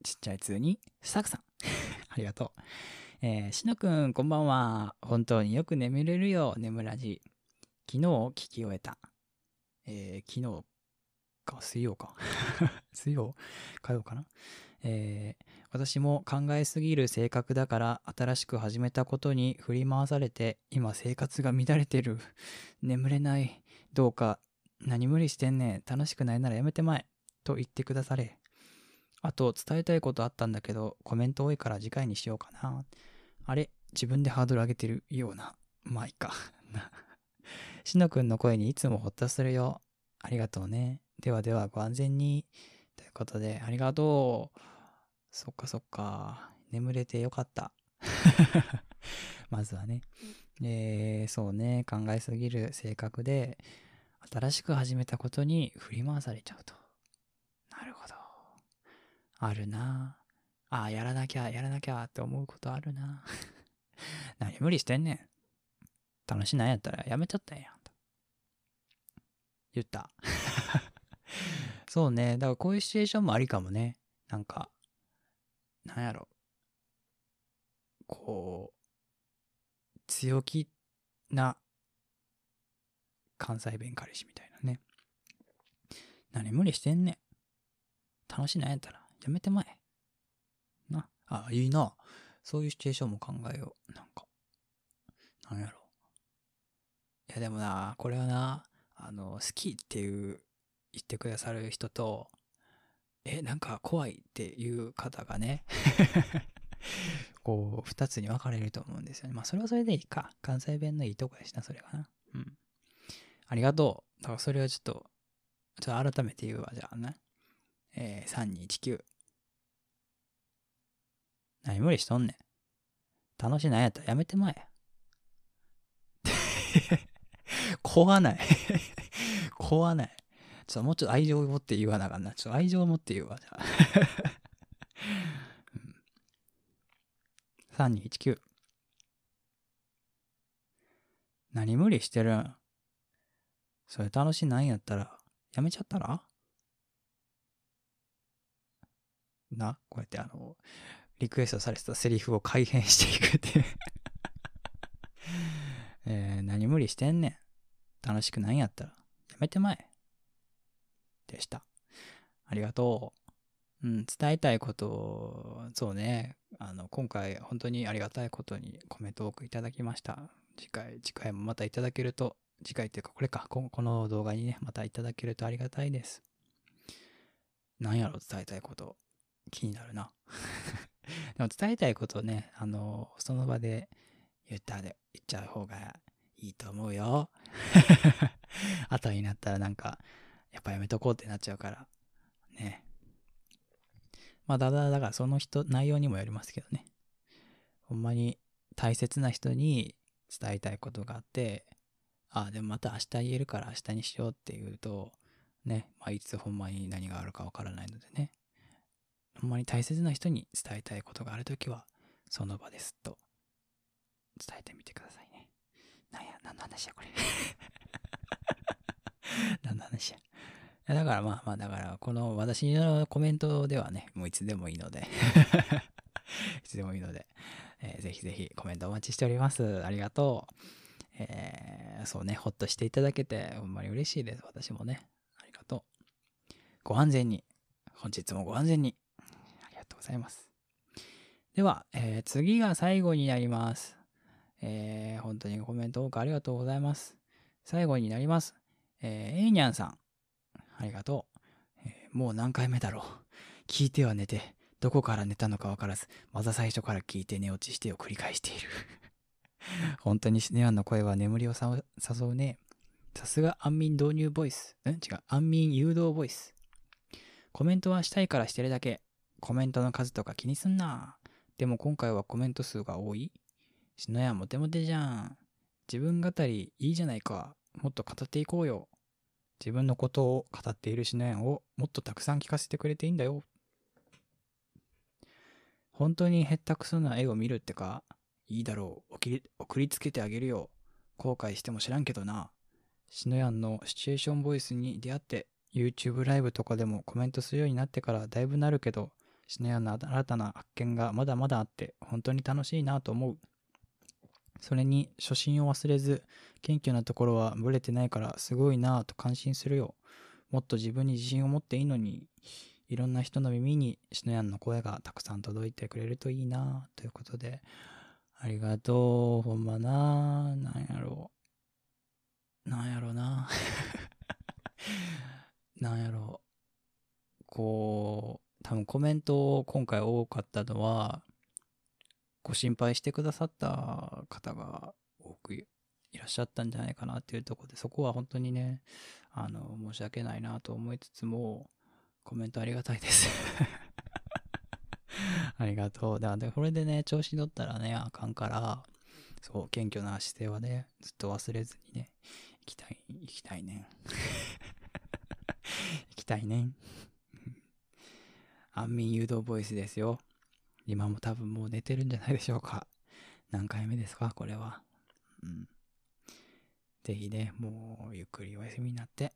ちっちゃい通に、サクさん。ありがとう。えー、しのくん、こんばんは。本当によく眠れるよ、眠らじ。昨日聞き終えた。えー、昨日か、水曜か。水曜？火曜かな？えー、私も考えすぎる性格だから新しく始めたことに振り回されて今生活が乱れてる。眠れない。どうか何無理してんねん。楽しくないならやめてまえ。と言ってくだされ。あと、伝えたいことあったんだけど、コメント多いから次回にしようかな。あれ自分でハードル上げてるような。まあいいか。しのくんの声にいつもほっとするよ。ありがとうね。ではではご安全に。ということで、ありがとう。そっかそっか。眠れてよかった。まずはね。えー、そうね。考えすぎる性格で、新しく始めたことに振り回されちゃうと。なるほど。あるなああ、やらなきゃ、やらなきゃって思うことあるな 何無理してんねん。楽しないやったらやめちゃったんやん。と言った。そうね。だからこういうシチュエーションもありかもね。なんか、なんやろ。こう、強気な関西弁彼氏みたいなね。何無理してんねん。楽しないやったらやめてまえ。な。あ、いいな。そういうシチュエーションも考えよう。なんか。なんやろ。いやでもな、これはな、あの、好きっていう言ってくださる人と、え、なんか怖いっていう方がね こう、二つに分かれると思うんですよね。まあ、それはそれでいいか。関西弁のいいとこやしな、それはな。うん。ありがとう。だからそれはちょっと、ちょっと改めて言うわ、じゃあね。えー、3219。何無理しとんねん。楽しないやったらやめてまえ。怖ない 怖ない。ちょっともうちょっと愛情を持って言わなあかんな。ちょっと愛情を持って言うわ、じゃあ。3219。何無理してるん？それ楽しないんやったら、やめちゃったら？な、こうやってあの、リクエストされてたセリフを改変していくっていう え、何無理してんねん。楽しくないんやったら、やめてまえ。でした。ありがとう。うん、伝えたいことを、そうね、あの、今回本当にありがたいことにコメントを多くいただきました。次回、次回もまたいただけると次回っていうか、これか、この動画にね、またいただけるとありがたいです。なんやろ、伝えたいこと。気になるな。でも伝えたいことね、あの、その場で言ったで、言っちゃう方がいいと思うよ。後になったらなんか、やっぱやめとこうってなっちゃうから。ね。まあ、だだだからその人、内容にもよりますけどね。ほんまに大切な人に伝えたいことがあって、あ、でもまた明日言えるから明日にしようって言うと、ね、まあ、いつほんまに何があるかわからないのでね、ほんまに大切な人に伝えたいことがあるときは、その場ですと伝えてみてくださいね。なんや、何の話や、これ。何の話や。だからまあまあ、だからこの私のコメントではね、もういつでもいいので いつでもいいので、えー、ぜひぜひコメントお待ちしております。ありがとう。えー、そうね、ほっとしていただけて、ほんまに嬉しいです。私もね。ありがとう。ご安全に。本日もご安全に。ありがとうございます。では、えー、次が最後になります。えー、本当にコメント多くありがとうございます。最後になります。えー、えいにゃんさん。ありがとう。えー、もう何回目だろう。聞いては寝て、どこから寝たのかわからず、また最初から聞いて寝落ちしてを繰り返している。本当にシネアンの声は眠りを誘うね。さすが安眠導入ボイス。ん違う。安眠誘導ボイス。コメントはしたいからしてるだけ。コメントの数とか気にすんな。でも今回はコメント数が多い？篠谷モテモテじゃん。自分語りいいじゃないか。もっと語っていこうよ。自分のことを語っている篠谷をもっとたくさん聞かせてくれていいんだよ。本当にへったくそな絵を見るってか、いいだろう。送り送りつけてあげるよ。後悔しても知らんけどな。篠谷のシチュエーションボイスに出会って、YouTube ライブとかでもコメントするようになってからだいぶなるけど、篠谷の新たな発見がまだまだあって本当に楽しいなと思う。それに初心を忘れず謙虚なところはブレてないからすごいなぁと感心するよ。もっと自分に自信を持っていいのにいろんな人の耳に篠谷の声がたくさん届いてくれるといいなぁということでありがとう。ほんまな。なんやろ。うなんやろな。なんやろ。うこう多分コメント今回多かったのはご心配してくださった方が多くいらっしゃったんじゃないかなっていうところで、そこは本当にね、あの、申し訳ないなと思いつつも、コメントありがたいです。ありがとう。だから、これでね、調子乗ったらね、あかんから、そう、謙虚な姿勢はね、ずっと忘れずにね、行きたい、行きたいね 行きたいね安眠誘導ボイスですよ。今も多分もう寝てるんじゃないでしょうか。何回目ですか？これは。うん。ぜひね、もうゆっくりお休みになって、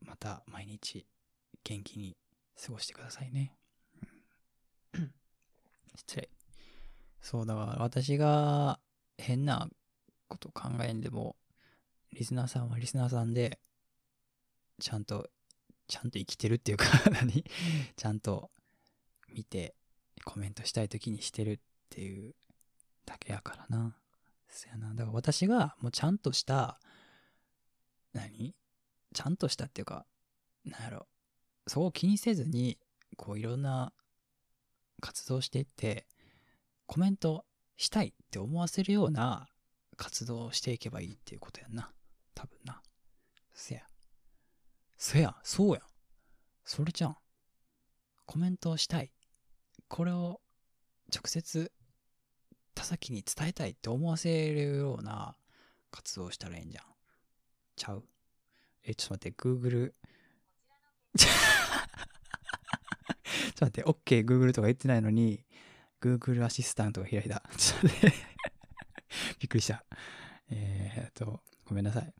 また毎日元気に過ごしてくださいね。失礼。そう、だから私が変なこと考えんでも、リスナーさんはリスナーさんで、ちゃんと、ちゃんと生きてるっていうか 何？ちゃんと見て、コメントしたい時にしてるっていうだけやからな。そやな。だから私がもうちゃんとした、何？ちゃんとしたっていうか、なんやろ。そこを気にせずに、こういろんな活動していって、コメントしたいって思わせるような活動をしていけばいいっていうことやんな。多分な。せや。せや、そうやん。それじゃん。コメントをしたい。これを直接田崎に伝えたいって思わせるような活動をしたらいいんじゃん。ちゃうえ、ちょっと待って、Google ょっと待って、OK、Google とか言ってないのに、Google アシスタントが開いた。ちょっと待って びっくりした。えー、っと、ごめんなさい。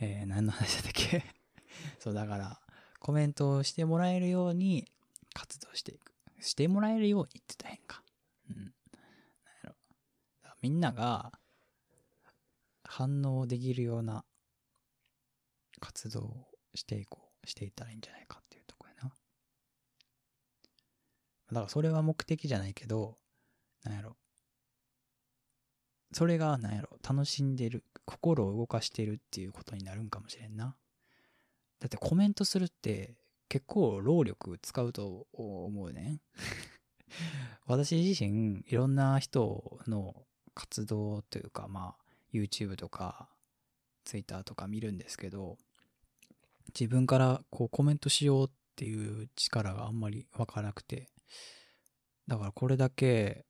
えー、何の話だったっけ？そう、だから、コメントをしてもらえるように活動していく。してもらえるようにって言った変か。うん。なんやろ。みんなが反応できるような活動をしていこう、していったらいいんじゃないかっていうとこやな。だからそれは目的じゃないけど、なんやろ。それが、なんやろ、楽しんでる、心を動かしてるっていうことになるんかもしれんな。だってコメントするって結構労力使うと思うね。私自身いろんな人の活動というかまあ YouTube とか Twitter とか見るんですけど自分からこうコメントしようっていう力があんまりわからなくてだからこれだけ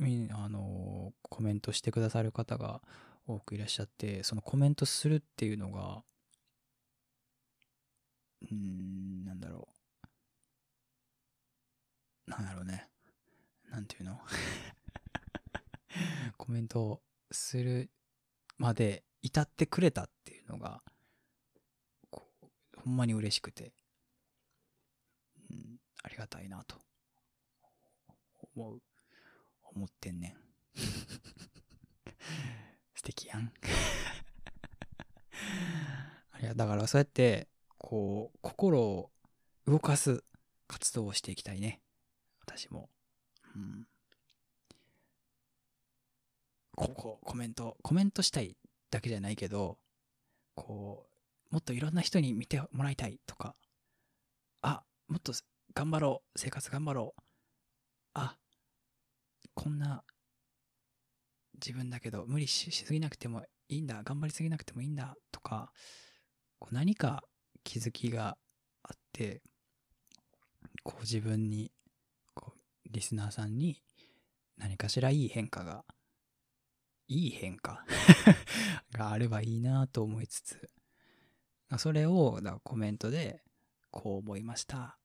あのコメントしてくださる方が多くいらっしゃってそのコメントするっていうのがうん、なんだろう。なんだろうね。なんていうの？コメントするまで至ってくれたっていうのが、ほんまに嬉しくて、うん、ありがたいなと、思う、思ってんねん。素敵やん。ありがだからそうやって、こう、心を動かす活動をしていきたいね。私も。うん。ここ、コメント、コメントしたいだけじゃないけど、こう、もっといろんな人に見てもらいたいとか、あ、もっと頑張ろう、生活頑張ろう。あ、こんな自分だけど無理しすぎなくてもいいんだ、頑張りすぎなくてもいいんだとか、こう何か気づきがあって、こう自分に、こう、リスナーさんに何かしらいい変化が、いい変化 があればいいなと思いつつ、それをだコメントで、こう思いました。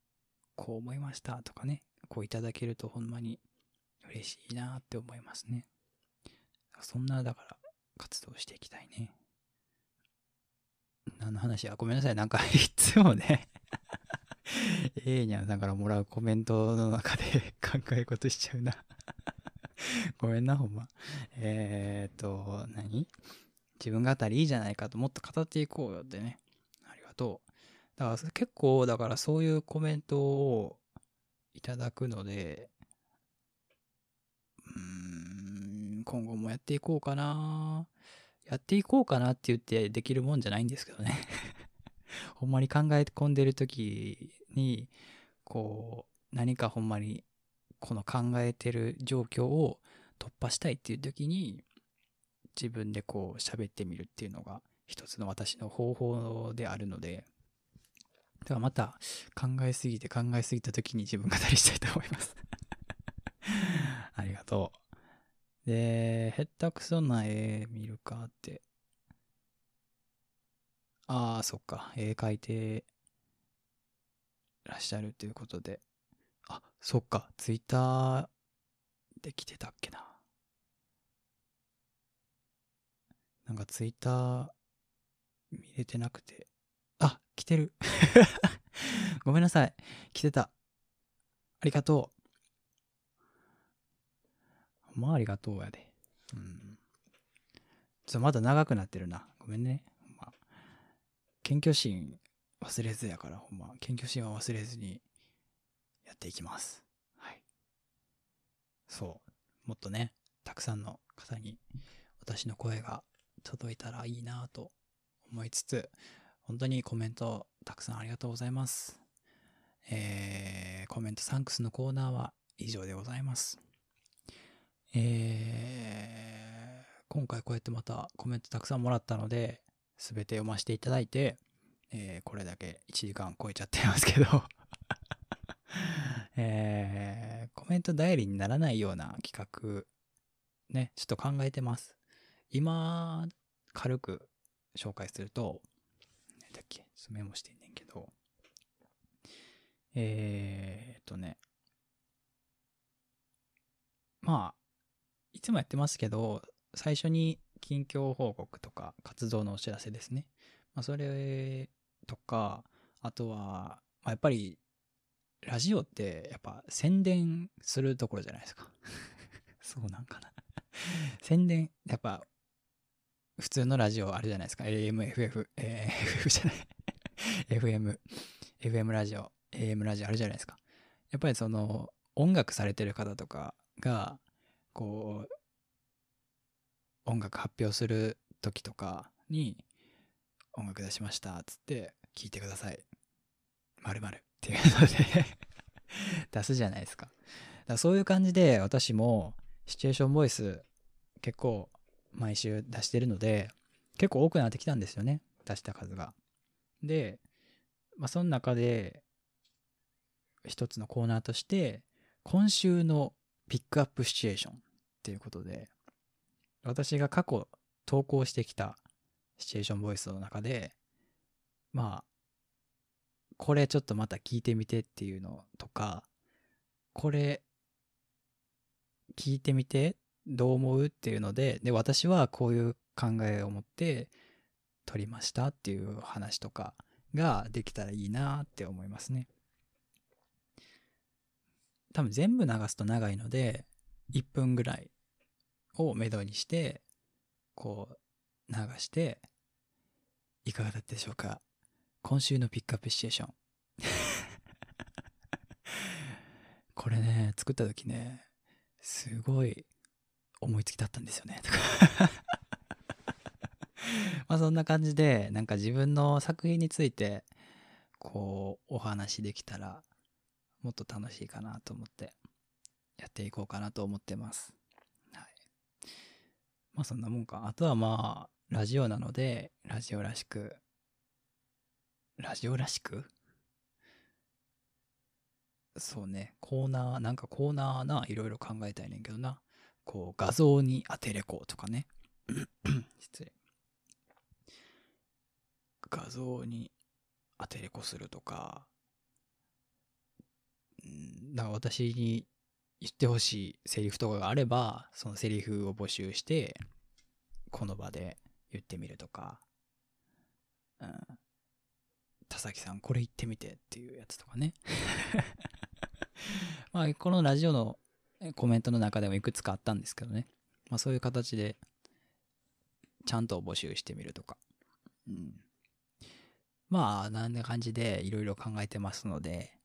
こう思いましたとかね、こういただけるとほんまに嬉しいなって思いますね。そんな、だから、活動していきたいね。何の話や？ごめんなさい。なんかいつもねええにゃんさんからもらうコメントの中で 考え事しちゃうなごめんな、ほんま。えー、っと、何？自分語りいいじゃないかともっと語っていこうよってね。ありがとう。だから結構、だからそういうコメントをいただくので、うん、今後もやっていこうかな。やっていこうかなって言ってできるもんじゃないんですけどね ほんまに考え込んでる時に、こう、何かほんまにこの考えてる状況を突破したいっていう時に自分でこう喋ってみるっていうのが一つの私の方法であるのでだからまた考えすぎて考えすぎた時に自分語りしたいと思いますありがとうでへったくそな絵見るかってああそっか絵描いてらっしゃるということであ、そっか、ツイッターで来てたっけな。なんかツイッター見れてなくて。あ、来てる。ごめんなさい。来てた。ありがとう。まあありがとうやで。うん。ちょまだ長くなってるな。ごめんね。ま、謙虚心忘れずやから、ほんま。謙虚心は忘れずにやっていきます。はい。そう。もっとね、たくさんの方に私の声が届いたらいいなと思いつつ、本当にコメントたくさんありがとうございます。えー、コメントサンクスのコーナーは以上でございます。えー、今回こうやってまたコメントたくさんもらったので、すべて読ませていただいて、えー、これだけ1時間超えちゃってますけど。えー、コメント代理にならないような企画、ね、ちょっと考えてます。今、軽く紹介すると、何だっけ、っメモしてんねんけど、えー、っとね、まあ、いつもやってますけど、最初に近況報告とか活動のお知らせですね。まあ、それとか、あとは、まあ、やっぱりラジオってやっぱ宣伝するところじゃないですか そうなんかな 宣伝、やっぱ普通のラジオあるじゃないですか。AM、FF、えー、FF じゃない FM、FM ラジオ、AM ラジオあるじゃないですか。やっぱりその音楽されてる方とかが、こう、音楽発表する時とかに、音楽出しましたっつって聞いてください。まるっていうので 出すじゃないですか。だからそういう感じで私もシチュエーションボイス結構毎週出してるので結構多くなってきたんですよね。出した数が。で、まあその中で一つのコーナーとして今週のピックアップシチュエーションっていうことで私が過去投稿してきたシチュエーションボイスの中でまあこれちょっとまた聞いてみてっていうのとか、これ聞いてみてどう思うっていうので、で、私はこういう考えを持って撮りましたっていう話とかができたらいいなって思いますね。多分全部流すと長いので、1分ぐらいをめどにして、こう流して、いかがだったでしょうか？今週のピックアップシチュエーション。これね、作った時ね、すごい思いつきだったんですよね。と かまあそんな感じで、なんか自分の作品について、こう、お話できたら、もっと楽しいかなと思って、やっていこうかなと思ってます。まあそんなもんか。あとはまあ、ラジオなので、ラジオらしくラジオらしく？そうね、コーナー、なんかコーナーな、いろいろ考えたいねんけどな。こう、画像に当てれこうとかね。失礼。画像に当てれこするとか、うん、だから私に言ってほしいセリフとかがあれば、そのセリフを募集して、この場で言ってみるとか、うん。田崎さんこれ言ってみてっていうやつとかね。まあ、このラジオのコメントの中でもいくつかあったんですけどね。まあそういう形で、ちゃんと募集してみるとか。うん。まあ、なんな感じでいろいろ考えてますので、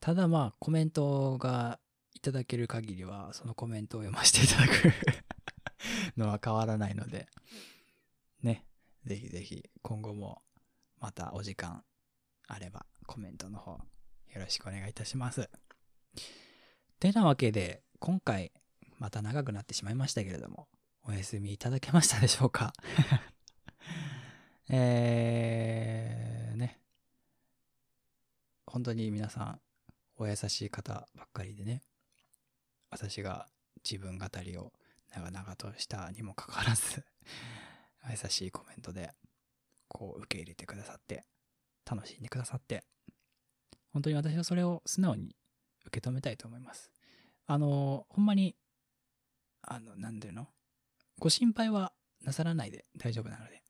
ただまあ、コメントがただける限りは、そのコメントを読ませていただくのは変わらないので、ね、ぜひぜひ今後もまたお時間あればコメントの方よろしくお願いいたします。てなわけで、今回また長くなってしまいましたけれども、お休みいただけましたでしょうか？えー、ね。本当に皆さん、お優しい方ばっかりでね、私が自分語りを長々としたにもかかわらず、優しいコメントで、こう受け入れてくださって、楽しんでくださって、本当に私はそれを素直に受け止めたいと思います。あの、ほんまに、あの、なんていうの？ご心配はなさらないで大丈夫なので。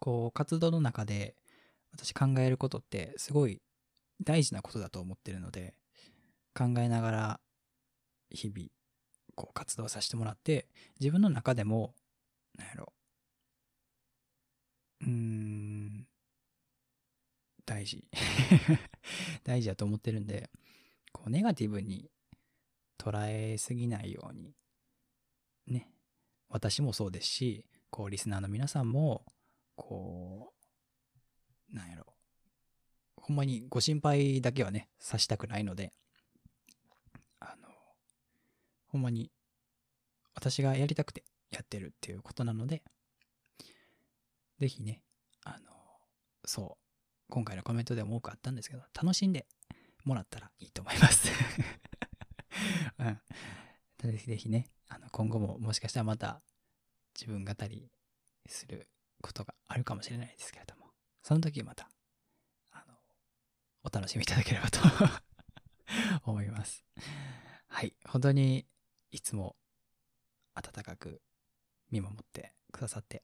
こう、活動の中で私考えることってすごい大事なことだと思ってるので、考えながら日々、こう活動させてもらって、自分の中でも、なんやろ、うーん、大事。大事だと思ってるんで、こうネガティブに捉えすぎないように、ね、私もそうですし、こうリスナーの皆さんも、こう、なんやろ、ほんまにご心配だけはね、さしたくないので、ほんまに私がやりたくてやってるっていうことなので、ぜひね、あの、そう、今回のコメントでも多くあったんですけど、楽しんでもらったらいいと思います。うん。ぜひぜひね、あの、今後ももしかしたらまた自分語りすることがあるかもしれないですけれども、その時また、あの、お楽しみいただければと 思います。はい。本当にいつも温かく見守ってくださって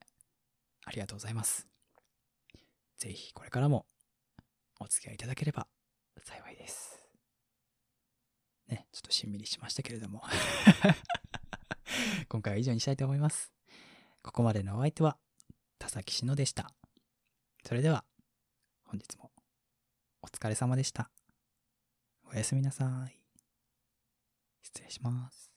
ありがとうございます。ぜひこれからもお付き合いいただければ幸いです。ね、ちょっとしんみりしましたけれども。今回は以上にしたいと思います。ここまでのお相手は田崎しのでした。それでは本日もお疲れ様でした。おやすみなさい。失礼します。